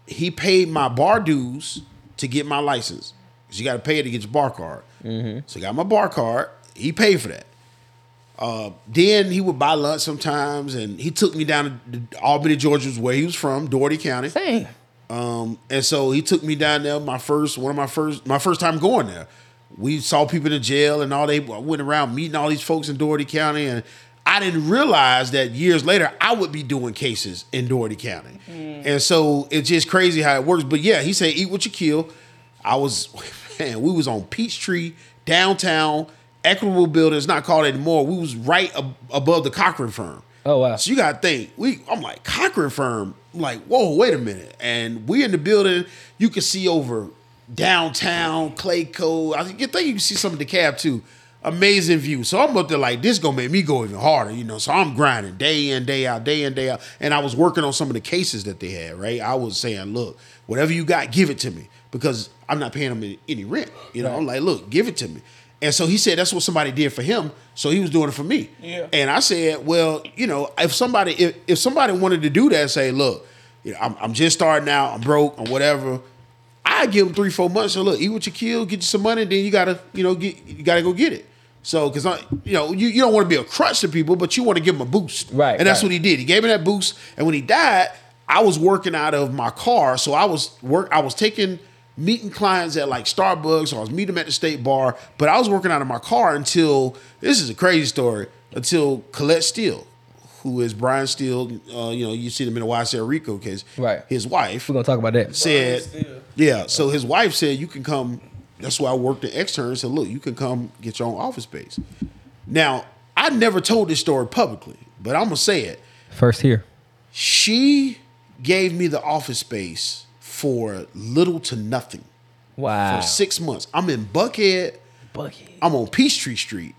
he paid my bar dues to get my license. 'Cause you got to pay it to get your bar card. Mm-hmm. So I got my bar card. He paid for that. Uh, then he would buy lunch sometimes, and he took me down to Albany, Georgia, where he was from, Dougherty County. Dang. Um, and so he took me down there. My first, one of my first, my first time going there. We saw people in jail and all. They went around meeting all these folks in Dougherty County, and I didn't realize that years later I would be doing cases in Dougherty County. And so it's just crazy how it works. But yeah, he said, "Eat what you kill." I was, (laughs) man, we was on Peachtree downtown, Equitable Building. It's not called anymore. We was right ab- above the Cochran firm. Oh wow. So you gotta think, we I'm like Cochran firm. I'm like, whoa, wait a minute. And we in the building, you can see over downtown, Clayco. I think you think you can see some of the cab too. Amazing view. So I'm up there like this gonna make me go even harder, you know. So I'm grinding day in, day out, day in, day out. And I was working on some of the cases that they had, right? I was saying, look, whatever you got, give it to me. Because I'm not paying them any, any rent. You know, I'm like, look, give it to me. And so he said that's what somebody did for him. So he was doing it for me. Yeah. And I said, well, you know, if somebody if, if somebody wanted to do that, say, look, you know, I'm, I'm just starting out, I'm broke, or whatever. I give them three, four months. So look, eat what you kill, get you some money, then you gotta, you know, get you gotta go get it. So, because I, you know, you, you don't want to be a crutch to people, but you want to give them a boost, Right, And that's right. what he did. He gave me that boost, and when he died, I was working out of my car, so I was work. I was taking meeting clients at like Starbucks, or I was meeting them at the state bar, but I was working out of my car until this is a crazy story. Until Colette Steel, who is Brian Steel, uh, you know, you see them in the YSL RICO case, Right. His wife We're gonna talk about that. said, yeah. So his wife said, you can come. That's why I worked at extern. Said, look, you can come get your own office space. Now, I never told this story publicly, but I'm gonna say it. First here. She gave me the office space for little to nothing Wow. for six months. I'm in Buckhead. Buckhead. I'm on Peachtree Street.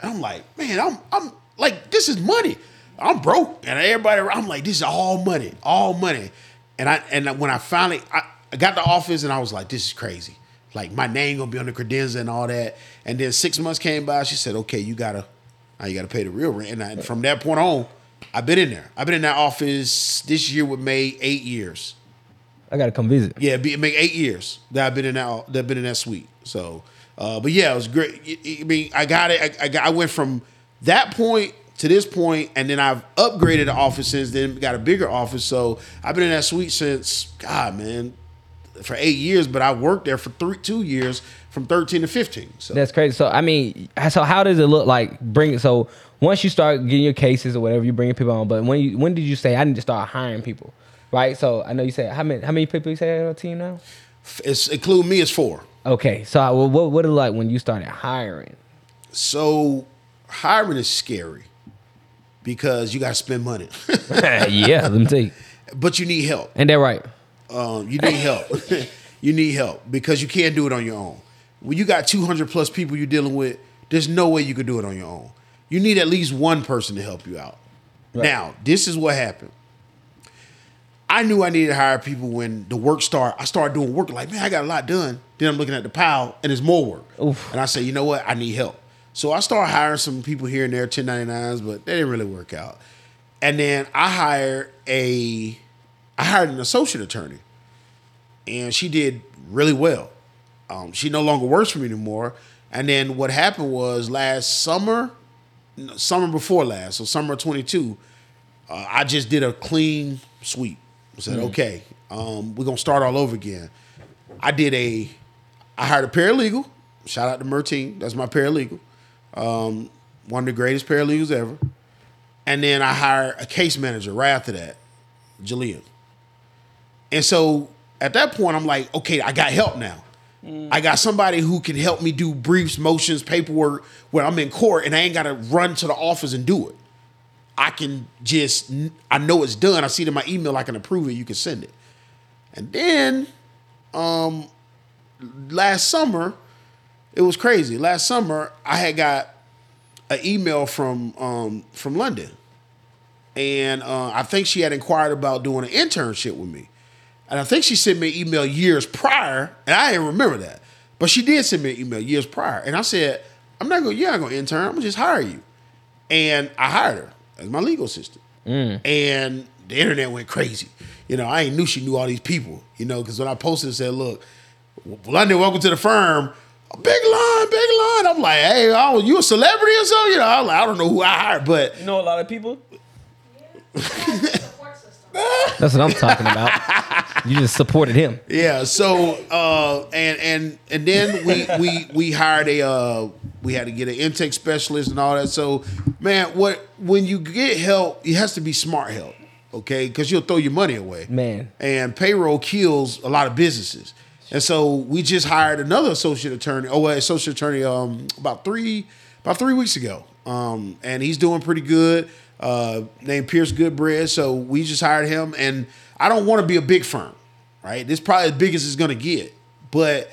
And I'm like, man, I'm I'm like, this is money. I'm broke. And everybody around, I'm like, this is all money, all money. And I and when I finally I, I got the office and I was like, this is crazy. Like my name gonna be on the credenza and all that. And then six months came by, she said, okay, you gotta now you gotta pay the real rent. And, I, and from that point on, I've been in there. I've been in that office this year would May eight years. I gotta come visit. Yeah, be, make eight years that I've been in that that I've been in that suite. So, uh, but yeah, it was great. I- I mean, I got it. I, I, got, I went from that point to this point, and then I've upgraded the office since Then got a bigger office. So I've been in that suite since God, man, for eight years. But I worked there for three, two years, from thirteen to fifteen. So That's crazy. So I mean, so how does it look like? Bring so once you start getting your cases or whatever, you bringing people on. But when you when did you say I need to start hiring people? Right. So I know you said how many how many people you say on your team now? it's include me as four. Okay. So I, well, what what it like when you started hiring? So hiring is scary because you got to spend money, (laughs) (laughs) yeah, let me tell you. but you need help. Ain't that right? Um, you need help. (laughs) you need help because you can't do it on your own. When you got 200 plus people you're dealing with, there's no way you could do it on your own. You need at least one person to help you out. Now, this is what happened. I knew I needed to hire people when the work started. I started doing work like, man, I got a lot done. Then I'm looking at the pile and there's more work. Oof. And I say, you know what? I need help. So I started hiring some people here and there, 1099s, but they didn't really work out. And then I hired a, I hired an associate attorney, and she did really well. Um, she no longer works for me anymore. And then what happened was last summer, summer before last, so summer 22, uh, I just did a clean sweep. Said, okay, um, we're gonna start all over again. I did a, I hired a paralegal. Shout out to Mertine, that's my paralegal. Um, one of the greatest paralegals ever. And then I hired a case manager right after that, Jillian. And so at that point, I'm like, okay, I got help now. I got somebody who can help me do briefs, motions, paperwork when I'm in court and I ain't got to run to the office and do it. I can just, I know it's done. I see it in my email, I can approve it, you can send it. And then um, last summer, it was crazy. Last summer, I had got an email from um, from London, and uh, I think she had inquired about doing an internship with me. And I think she sent me an email years prior, and I didn't remember that. But she did send me an email years prior. And I said, I'm not going, you're not going to intern. I'm going to just hire you. And I hired her as my legal assistant. Mm. And the internet went crazy. You know, I ain't knew she knew all these people, you know, because when I posted and said, look, London, welcome to the firm. A big line, big line. I'm like, hey, oh, you a celebrity or something? You know, I'm like, I don't know who I hired, but You know a lot of people. (laughs) That's what I'm talking about. you just supported him. Yeah. So uh, and and and then we we we hired a uh, we had to get an intake specialist and all that. So man, what when you get help, it has to be smart help, okay? Because you'll throw your money away, Man. And payroll kills a lot of businesses. And so we just hired another associate attorney, oh, well, associate attorney, um, about three about three weeks ago, um, and he's doing pretty good. Uh, named Pierce Goodbread. So we just hired him, and I don't want to be a big firm, right? This probably as big as it's gonna get, but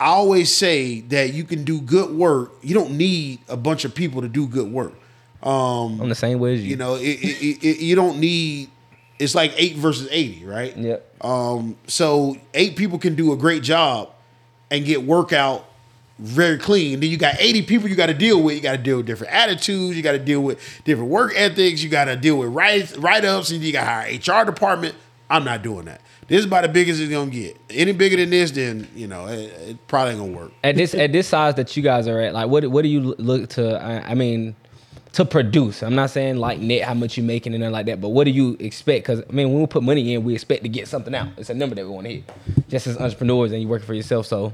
I always say that you can do good work. You don't need a bunch of people to do good work. Um, I'm the same way as you. you know, it, it, it, you don't need. It's like eight versus eighty, right? Yep. Um, so eight people can do a great job and get work out very clean. Then you got 80 people you got to deal with. You got to deal with different attitudes. You got to deal with different work ethics. You got to deal with write write ups, and you got hire HR department. I'm not doing that. This is about the biggest it's gonna get. Any bigger than this, then you know it, it probably ain't gonna work. At this at this size that you guys are at, like what what do you look to? I, I mean, to produce. I'm not saying like net how much you're making and nothing like that, but what do you expect? Because I mean, when we put money in, we expect to get something out. It's a number that we want to hit. Just as entrepreneurs, and you working for yourself, so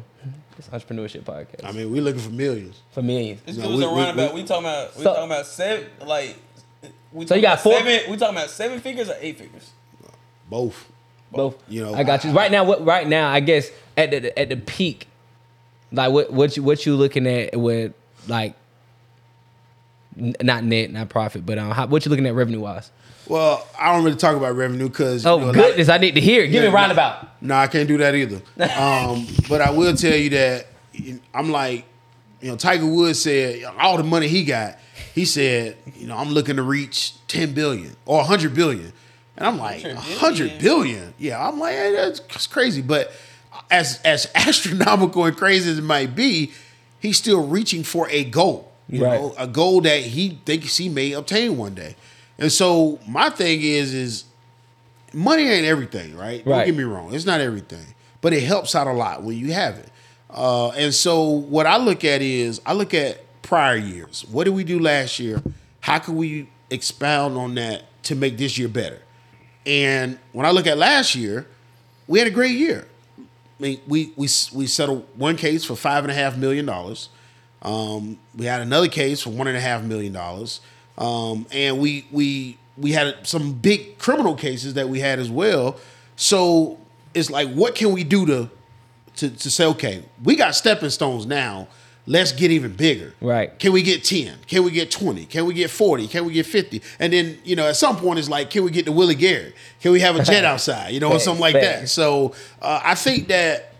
it's entrepreneurship podcast I mean, we looking for millions. for millions. This No, dude's we- a we- roundabout. we- We, talking about we So- talking about seven like. We So you got four- Seven, we talking about seven figures or eight figures? Both. Both. You know, I got you. Right now, what? Right now, I guess at the at the peak, like what what you what you looking at with like, not net, not profit, but um, how, what you looking at revenue wise? Well, I don't really talk about revenue because Oh goodness, I need to hear. it. Give me a roundabout. No, I can't do that either. (laughs) Um, but I will tell you that I'm like, you know, Tiger Woods said all the money he got, he said, you know, I'm looking to reach 10 billion or 100 billion. And I'm like, 100 100 billion? Yeah, I'm like, hey, that's crazy. But as as (laughs) astronomical and crazy as it might be, he's still reaching for a goal. You Right. know, a goal that he thinks he may obtain one day. And so my thing is, is money ain't everything, right? Don't get me wrong. It's not everything, but it helps out a lot when you have it. Uh, and so what I look at is I look at prior years. What did we do last year? How can we expound on that to make this year better? And when I look at last year, we had a great year. I mean, we we we settled one case for five and a half million dollars. Um, we had another case for one and a half million dollars, um, and we we we had some big criminal cases that we had as well. So it's like, what can we do to to to say, okay, we got stepping stones now. Let's get even bigger. Right. Can we get 10? Can we get 20? Can we get 40? Can we get 50? And then, you know, at some point it's like, can we get to Willie Gary? Can we have a jet (laughs) outside? You know, or something like that. So uh, I think that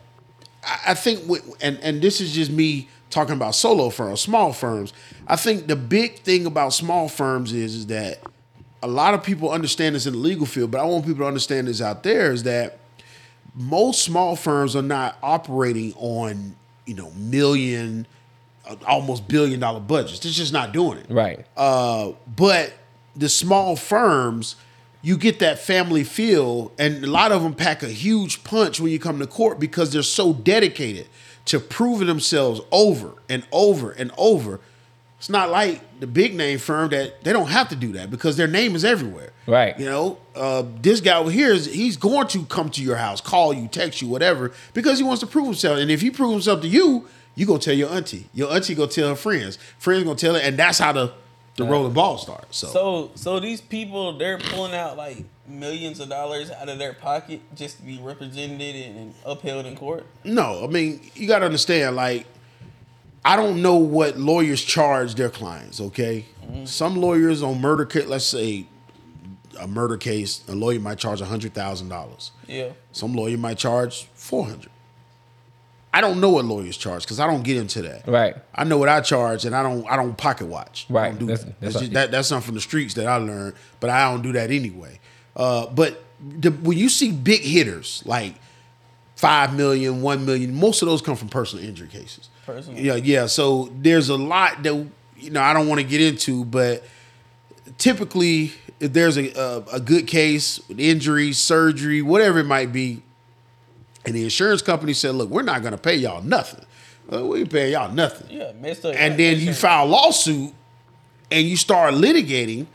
I- think, and and this is just me talking about solo firms, small firms. I think the big thing about small firms is, is that a lot of people understand this in the legal field, but I want people to understand this out there is that most small firms are not operating on you know million, uh, almost billion dollar budgets. They're just not doing it. Right. Uh, but the small firms, you get that family feel, and a lot of them pack a huge punch when you come to court because they're so dedicated to proving themselves over and over and over. It's not like the big name firm that they don't have to do that because their name is everywhere. Right. You know, uh, this guy over here is he's going to come to your house, call you, text you, whatever, because he wants to prove himself. And if he proves himself to you, you go tell your auntie. Your auntie go tell her friends. Friends gonna tell her, and that's how the the rolling ball starts. So, So so these people they're pulling out like millions of dollars out of their pocket just to be represented and, upheld in court. no, I mean you got to understand. Like, I don't know what lawyers charge their clients. Okay, mm-hmm. some lawyers on murder case, let's say a murder case, a lawyer might charge a hundred thousand dollars. Yeah. Some lawyer might charge four hundred. I don't know what lawyers charge because I don't get into that. Right. I know what I charge, and I don't. I don't pocket watch. I Right. don't do That's- that. that's That's, what- just, that, that's something from the streets that I learned, but I don't do that anyway. Uh, but the, when you see big hitters like five million, one million, most of those come from personal injury cases. Personal. Yeah, yeah. So there's a lot that you know I don't want to get into, but typically if there's a, a a good case with injury, surgery, whatever it might be, and the insurance company said, "Look, we're not going to pay y'all nothing. Well, we ain't paying y'all nothing." Yeah, messed up. and then you file a lawsuit and you start litigating.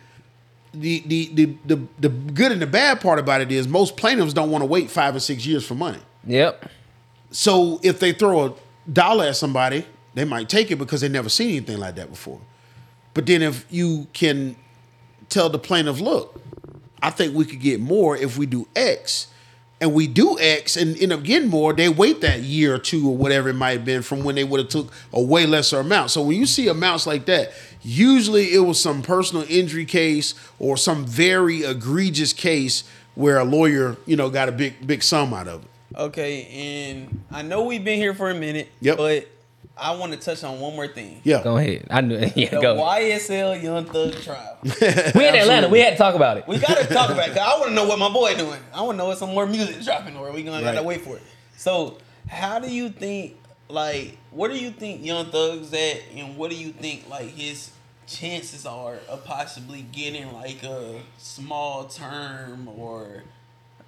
The, the the the the good and the bad part about it is most plaintiffs don't want to wait five or six years for money. Yep. So if they throw a dollar at somebody, they might take it because they never seen anything like that before. But then if you can tell the plaintiff, look, I think we could get more if we do X, and we do X and end up getting more, they wait that year or two or whatever it might have been from when they would have took a way lesser amount. So when you see amounts like that, usually it was some personal injury case or some very egregious case where a lawyer, you know, got a big big sum out of it. Okay, and I know we've been here for a minute. Yep. But I want to touch on one more thing. Yeah. Go ahead. I knew. (laughs) Yeah. The Go. YSL Young Thug trial. (laughs) we in Atlanta. We had to talk about it. We gotta talk about it. 'cause I want to know what my boy doing. I want to know what some more music dropping, or we gonna gotta wait for it. So, how do you think? Like, what do you think Young Thug's at, and what do you think like his chances are of possibly getting like a small term, or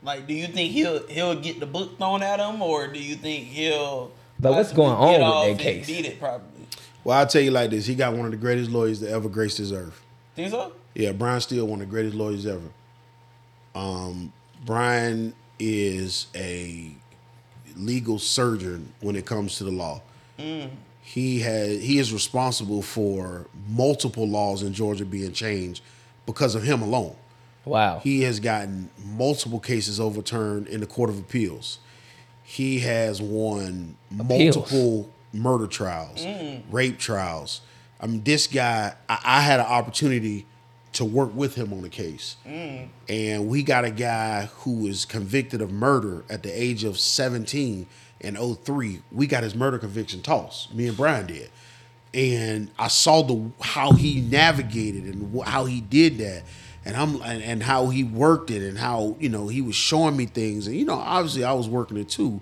like, do you think he'll he'll get the book thrown at him, or do you think he'll? But what's going on with that case? Beat it probably. Well, I'll tell you like this: he got one of the greatest lawyers that ever graced this earth. Think so? Yeah, Brian Steel, one of the greatest lawyers ever. Um, Brian is a legal surgeon when it comes to the law. He has he is responsible for multiple laws in Georgia being changed because of him alone. Wow. He has gotten multiple cases overturned in the Court of Appeals. He has won Appeals. multiple murder trials, mm. rape trials. I mean, this guy, I, I had an opportunity to work with him on a case. Mm. And we got a guy who was convicted of murder at the age of 17 in 03. We got his murder conviction tossed. Me and Brian did and I saw the how he navigated and how he did that, and I'm and, and how he worked it, and how you know he was showing me things, and you know obviously I was working it too,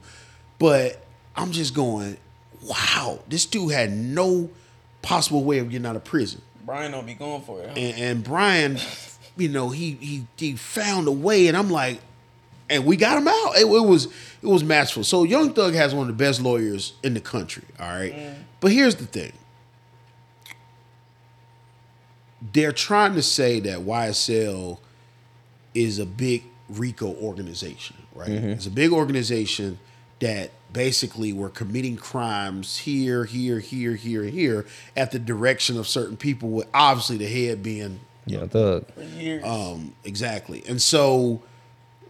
but I'm just going, wow, this dude had no possible way of getting out of prison, Brian don't be going for it. huh? and, and Brian, you know he he he found a way, and I'm like, and we got him out. It, it was it was matchful. So Young Thug has one of the best lawyers in the country. All right, mm. but here's the thing. They're trying to say that YSL is a big RICO organization, right? It's a big organization that basically were committing crimes here, here, here, here, here at the direction of certain people, with obviously the head being Yeah, thug. Um, exactly. And so,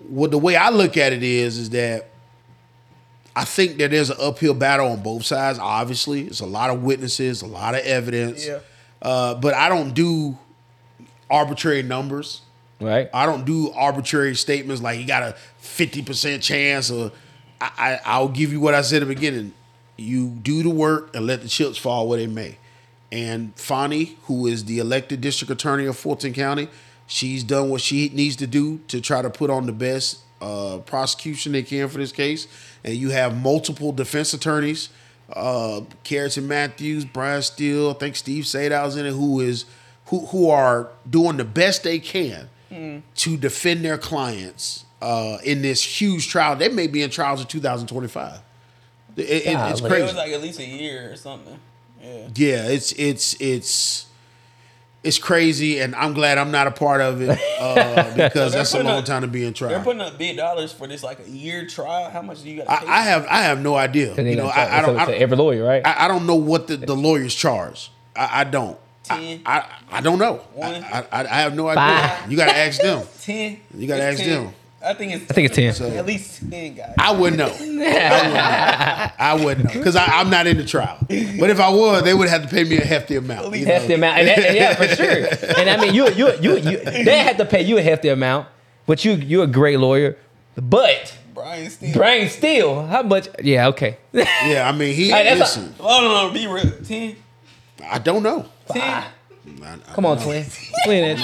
what the way I look at it is, is that I think that there's an uphill battle on both sides. Obviously, it's a lot of witnesses, a lot of evidence. Yeah. Uh, but I don't do arbitrary numbers. Right. I don't do arbitrary statements like you got a fifty percent chance, or I, I, I'll give you what I said at the beginning. You do the work and let the chips fall where they may. And Fani, who is the elected district attorney of Fulton County, She's done what she needs to do to try to put on the best uh, prosecution they can for this case. And you have multiple defense attorneys, uh, Carrington Matthews, Brian Steel, I think Steve Sadow's in it, who is who who are doing the best they can to defend their clients uh, in this huge trial. They may be in trials in 2025. It- it- it's Golly. It was like at least a year or something. Yeah. Yeah, it's it's it's it's crazy, and I'm glad I'm not a part of it (laughs) uh, because they're that's a long up- time to be in trial. They're putting up big dollars for this like a year trial. How much do you got? I, I have I have no idea. You know, gonna I, I don't so- so I, every lawyer, right? I, I don't know what the, the lawyers charge. I, I don't. I, Ten? I, I don't know. One? I, I, I have no idea. Five. You got to ask them. (laughs) ten. You gotta ask 10. them. I think it's. I think it's 10. So- At least ten guys. I wouldn't know. I wouldn't know. I wouldn't because I'm not in the trial. But if I was, they would have to pay me a hefty amount. you know? hefty amount, and, that- and yeah, for sure. And I mean, you, you, you, you, they have to pay you a hefty amount, but you, you're a great lawyer. But Brian Steel. Brian Steel, how much? Yeah, okay. Yeah, I mean, he. Hey, that's a- listen, Oh no, no, be real. Ten. I don't know. Ten. I- I Come on, don't know. twin. (laughs) Twin,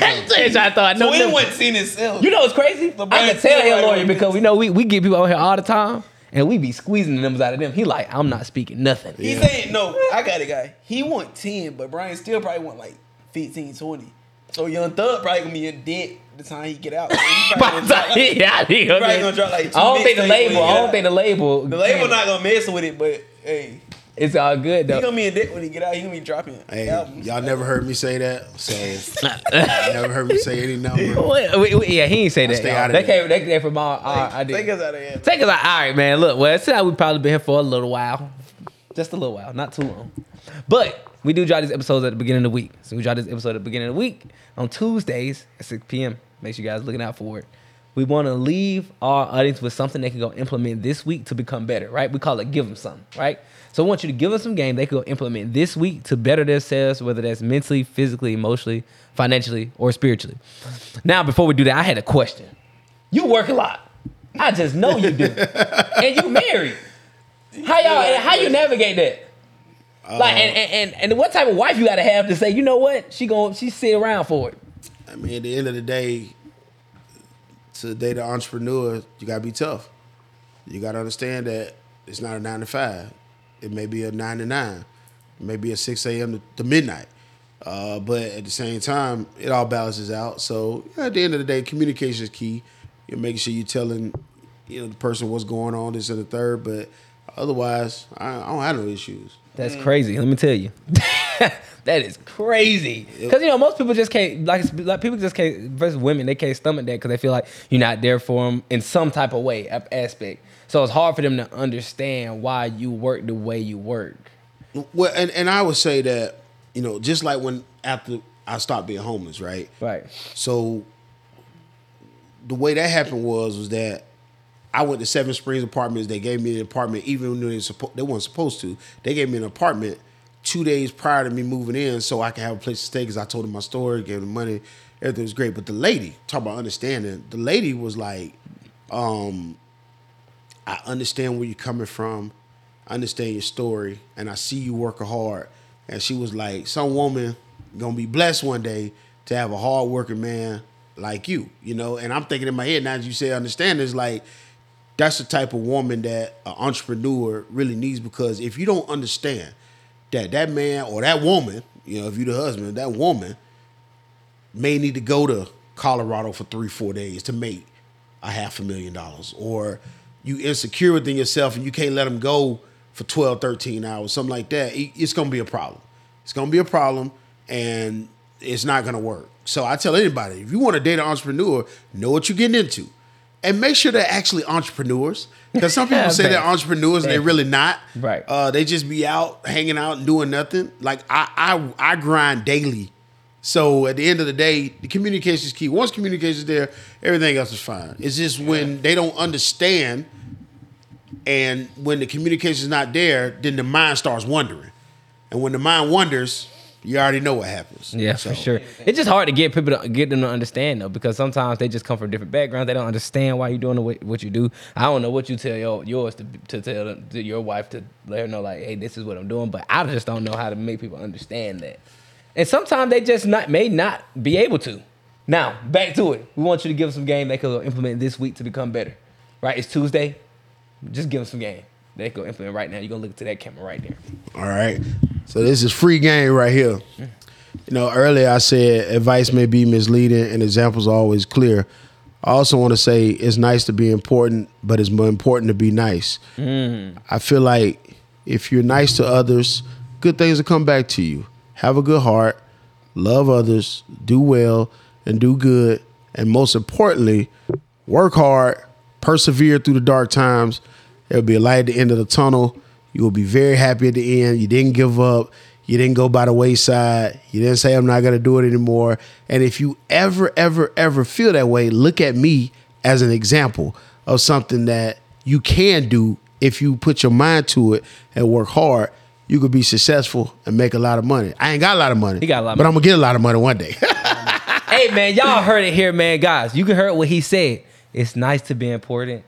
that shit. I thought. No, So we no. didn't want ten itself. You know what's crazy? LeBron I can tell he a Steel lawyer right because we know we, we get people out here all the time and we be squeezing the numbers out of them. He like, I'm not speaking nothing. He Yeah. saying no. I got a guy. He want ten, but Brian Steel probably want like 15, 20. So Young Thug probably gonna be in debt the time he get out. So (laughs) he probably gonna drop, like, (laughs) yeah, he probably gonna drop like two I don't think the label. I don't think the label. the label not gonna mess with it, but hey, It's all good though. he though. gonna be in debt when he get out. He gonna be dropping Hey, albums. y'all never heard me say that, so (laughs) never heard me say any number. Wait, wait, wait, yeah, he ain't say that. stay out of They there. came. They came from our, our idea. Take us out of here. Take us out. All right, man. Look, well, it said we probably been here for a little while, just a little while, not too long. But we do drop these episodes at the beginning of the week. So we drop this episode at the beginning of the week on Tuesdays at 6 p.m. Make sure you guys looking out for it. We want to leave our audience with something they can go implement this week to become better, right? We call it give them something, right? So I want you to give them some game they can go implement this week to better themselves, whether that's mentally, physically, emotionally, financially, or spiritually. Now, before we do that, I had a question. You work a lot. I just know you do. (laughs) and you married. How y'all how you navigate that? Like and, and, and, and what type of wife you gotta have to say, you know what? She going she sit around for it. I mean, at the end of the day, to date an entrepreneur, you gotta be tough. You gotta understand that it's not a nine to five. It may be a nine to nine. It may be a six a.m. to, midnight. Uh, but at the same time, it all balances out. So at the end of the day, communication is key. You're making sure you're telling you know the person what's going on, this and the third. But otherwise, I, I don't have no issues. That's crazy. Let me tell you. (laughs) (laughs) that is crazy. Because you know most people just can't like, like people just can't versus women they can't stomach that because they feel like you're not there for them in some type of way aspect. So it's hard for them to understand why you work the way you work. Well, and, and I would say that, you know, just like when after I stopped being homeless, right? Right. So the way that happened was was that I went to Seven Springs Apartments. They gave me an apartment, even though they suppo- they weren't supposed to. They gave me an apartment two days prior to me moving in, so I could have a place to stay. Because I told him my story, gave him money, everything was great. But the lady, talk about understanding, the lady was like, um, I understand where you're coming from. I understand your story, and I see you working hard. And she was like, some woman gonna be blessed one day to have a hard working man like you, you know. And I'm thinking in my head now, as you say, understand is like that's the type of woman that an entrepreneur really needs because if you don't understand that that man or that woman, you know, if you're the husband, that woman may need to go to Colorado for three, four days to make a half a million dollars. Or you insecure within yourself and you can't let them go for 12, 13 hours, something like that. It's gonna be a problem. It's gonna be a problem and it's not gonna work. So I tell anybody, if you want to date an entrepreneur, know what you're getting into. And make sure they're actually entrepreneurs. Because some people (laughs) say they're entrepreneurs and they're really not. Right. Uh, they just be out hanging out and doing nothing. Like I, I, I grind daily. So at the end of the day, the communication is key. Once communication is there, everything else is fine. It's just when they don't understand, and when the communication is not there, then the mind starts wondering. And when the mind wonders, you already know what happens. Yeah, So, for sure. It's just hard to get people to get them to understand though, because sometimes they just come from different backgrounds. They don't understand why you're doing the way, what you do. I don't know what you tell your, yours to to tell them, to your wife to let her know like, hey, this is what I'm doing. But I just don't know how to make people understand that. And sometimes they just not may not be able to. Now, back to it. We want you to give them some game they could implement this week to become better. Right? It's Tuesday. Just give them some game. They could implement right now. You're gonna look to that camera right there. All right. So this is free game right here. You know, earlier I said advice may be misleading and examples are always clear. I also want to say it's nice to be important, but it's more important to be nice. Mm. I feel like if you're nice to others, good things will come back to you. Have a good heart, love others, do well, and do good. And most importantly, work hard, persevere through the dark times. There'll be a light at the end of the tunnel. You will be very happy at the end. You didn't give up. You didn't go by the wayside. You didn't say, I'm not going to do it anymore. And if you ever, ever, ever feel that way, look at me as an example of something that you can do if you put your mind to it and work hard. You could be successful and make a lot of money. I ain't got a lot of money. He got a lot but money. I'm gonna get a lot of money one day. (laughs) hey man, y'all heard it here, man. Guys, you can hear what he said. It's nice to be important,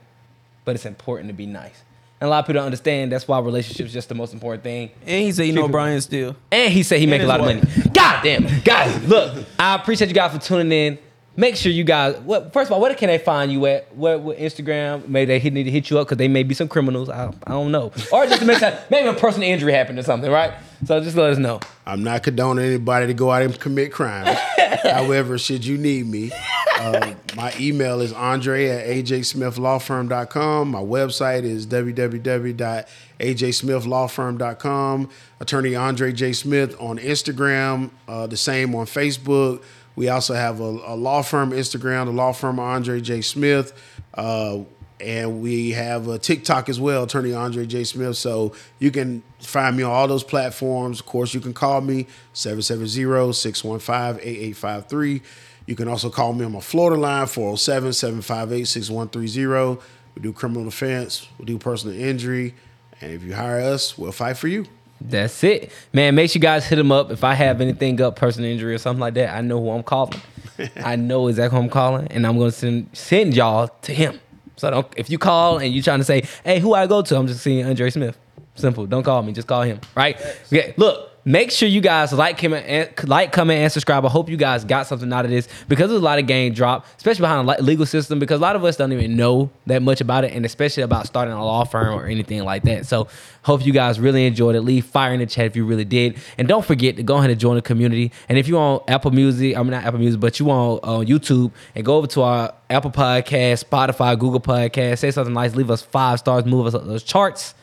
but it's important to be nice. And a lot of people don't understand that's why relationships just the most important thing. And he said, you know, Brian Steel. And he said he make a his lot of money. God damn, guys, look, (laughs) I appreciate you guys for tuning in. Make sure you guys. What first of all, where can they find you at? What, what Instagram? Maybe they hit- need to hit you up because they may be some criminals. I, I don't know, or just to make sure (laughs) maybe a personal injury happened or something, right? So just let us know. I'm not condoning anybody to go out and commit crimes. (laughs) However, should you need me, uh, my email is andre at ajsmithlawfirm.com. My website is www.ajsmithlawfirm.com. Attorney Andre J. Smith on Instagram, uh, the same on Facebook. We also have a, a law firm Instagram, the law firm Andre J. Smith. Uh, and we have a TikTok as well, Attorney Andre J. Smith. So you can find me on all those platforms. Of course, you can call me 770-615-8853. You can also call me on my Florida line, 407-758-6130. We do criminal defense, we do personal injury, and if you hire us, we'll fight for you. That's it, man. Make sure you guys hit him up. If I have anything up, personal injury or something like that, I know who I'm calling. (laughs) I know exactly who I'm calling, and I'm gonna send send y'all to him. So don't, if you call and you trying to say, "Hey, who I go to?" I'm just seeing Andre Smith. Simple. Don't call me. Just call him. Right? Okay. Look. Make sure you guys like, comment, and, like, comment, and subscribe. I hope you guys got something out of this because there's a lot of game drop, especially behind the legal system. Because a lot of us don't even know that much about it, and especially about starting a law firm or anything like that. So, hope you guys really enjoyed it. Leave fire in the chat if you really did, and don't forget to go ahead and join the community. And if you on Apple Music, I'm not Apple Music, but you on on YouTube, and go over to our Apple Podcast, Spotify, Google Podcast. Say something nice. Leave us five stars. Move us up those charts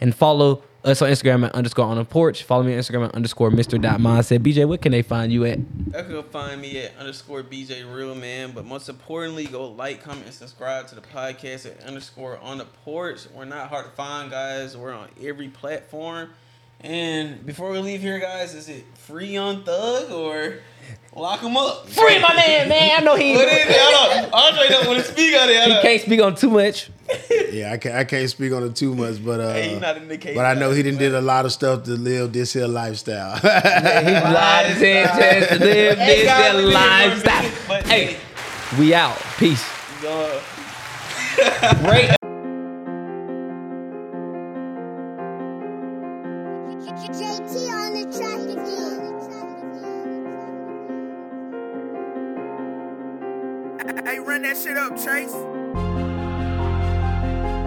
and follow Uh, us on Instagram at underscore on the porch. Follow me on Instagram at underscore Mr. Mindset. BJ, what can they find you at? I can find me at underscore BJ Real Man, but most importantly, go like, comment, and subscribe to the podcast at underscore on the porch. We're not hard to find, guys. We're on every platform. And before we leave here, guys, is it free on Thug or lock him up? Free my man, man. I know he, What is it? I don't. Andre don't want to speak on it. He can't speak on too much. Yeah, I can't, I can't speak on it too much, but uh, Hey, he not in the case, but I know he didn't did a lot of stuff to live this here lifestyle. (laughs) He lied his head to live Hey, this guys, their we did lifestyle. it, Hey, we out. Peace. Great. Shit up, Chase.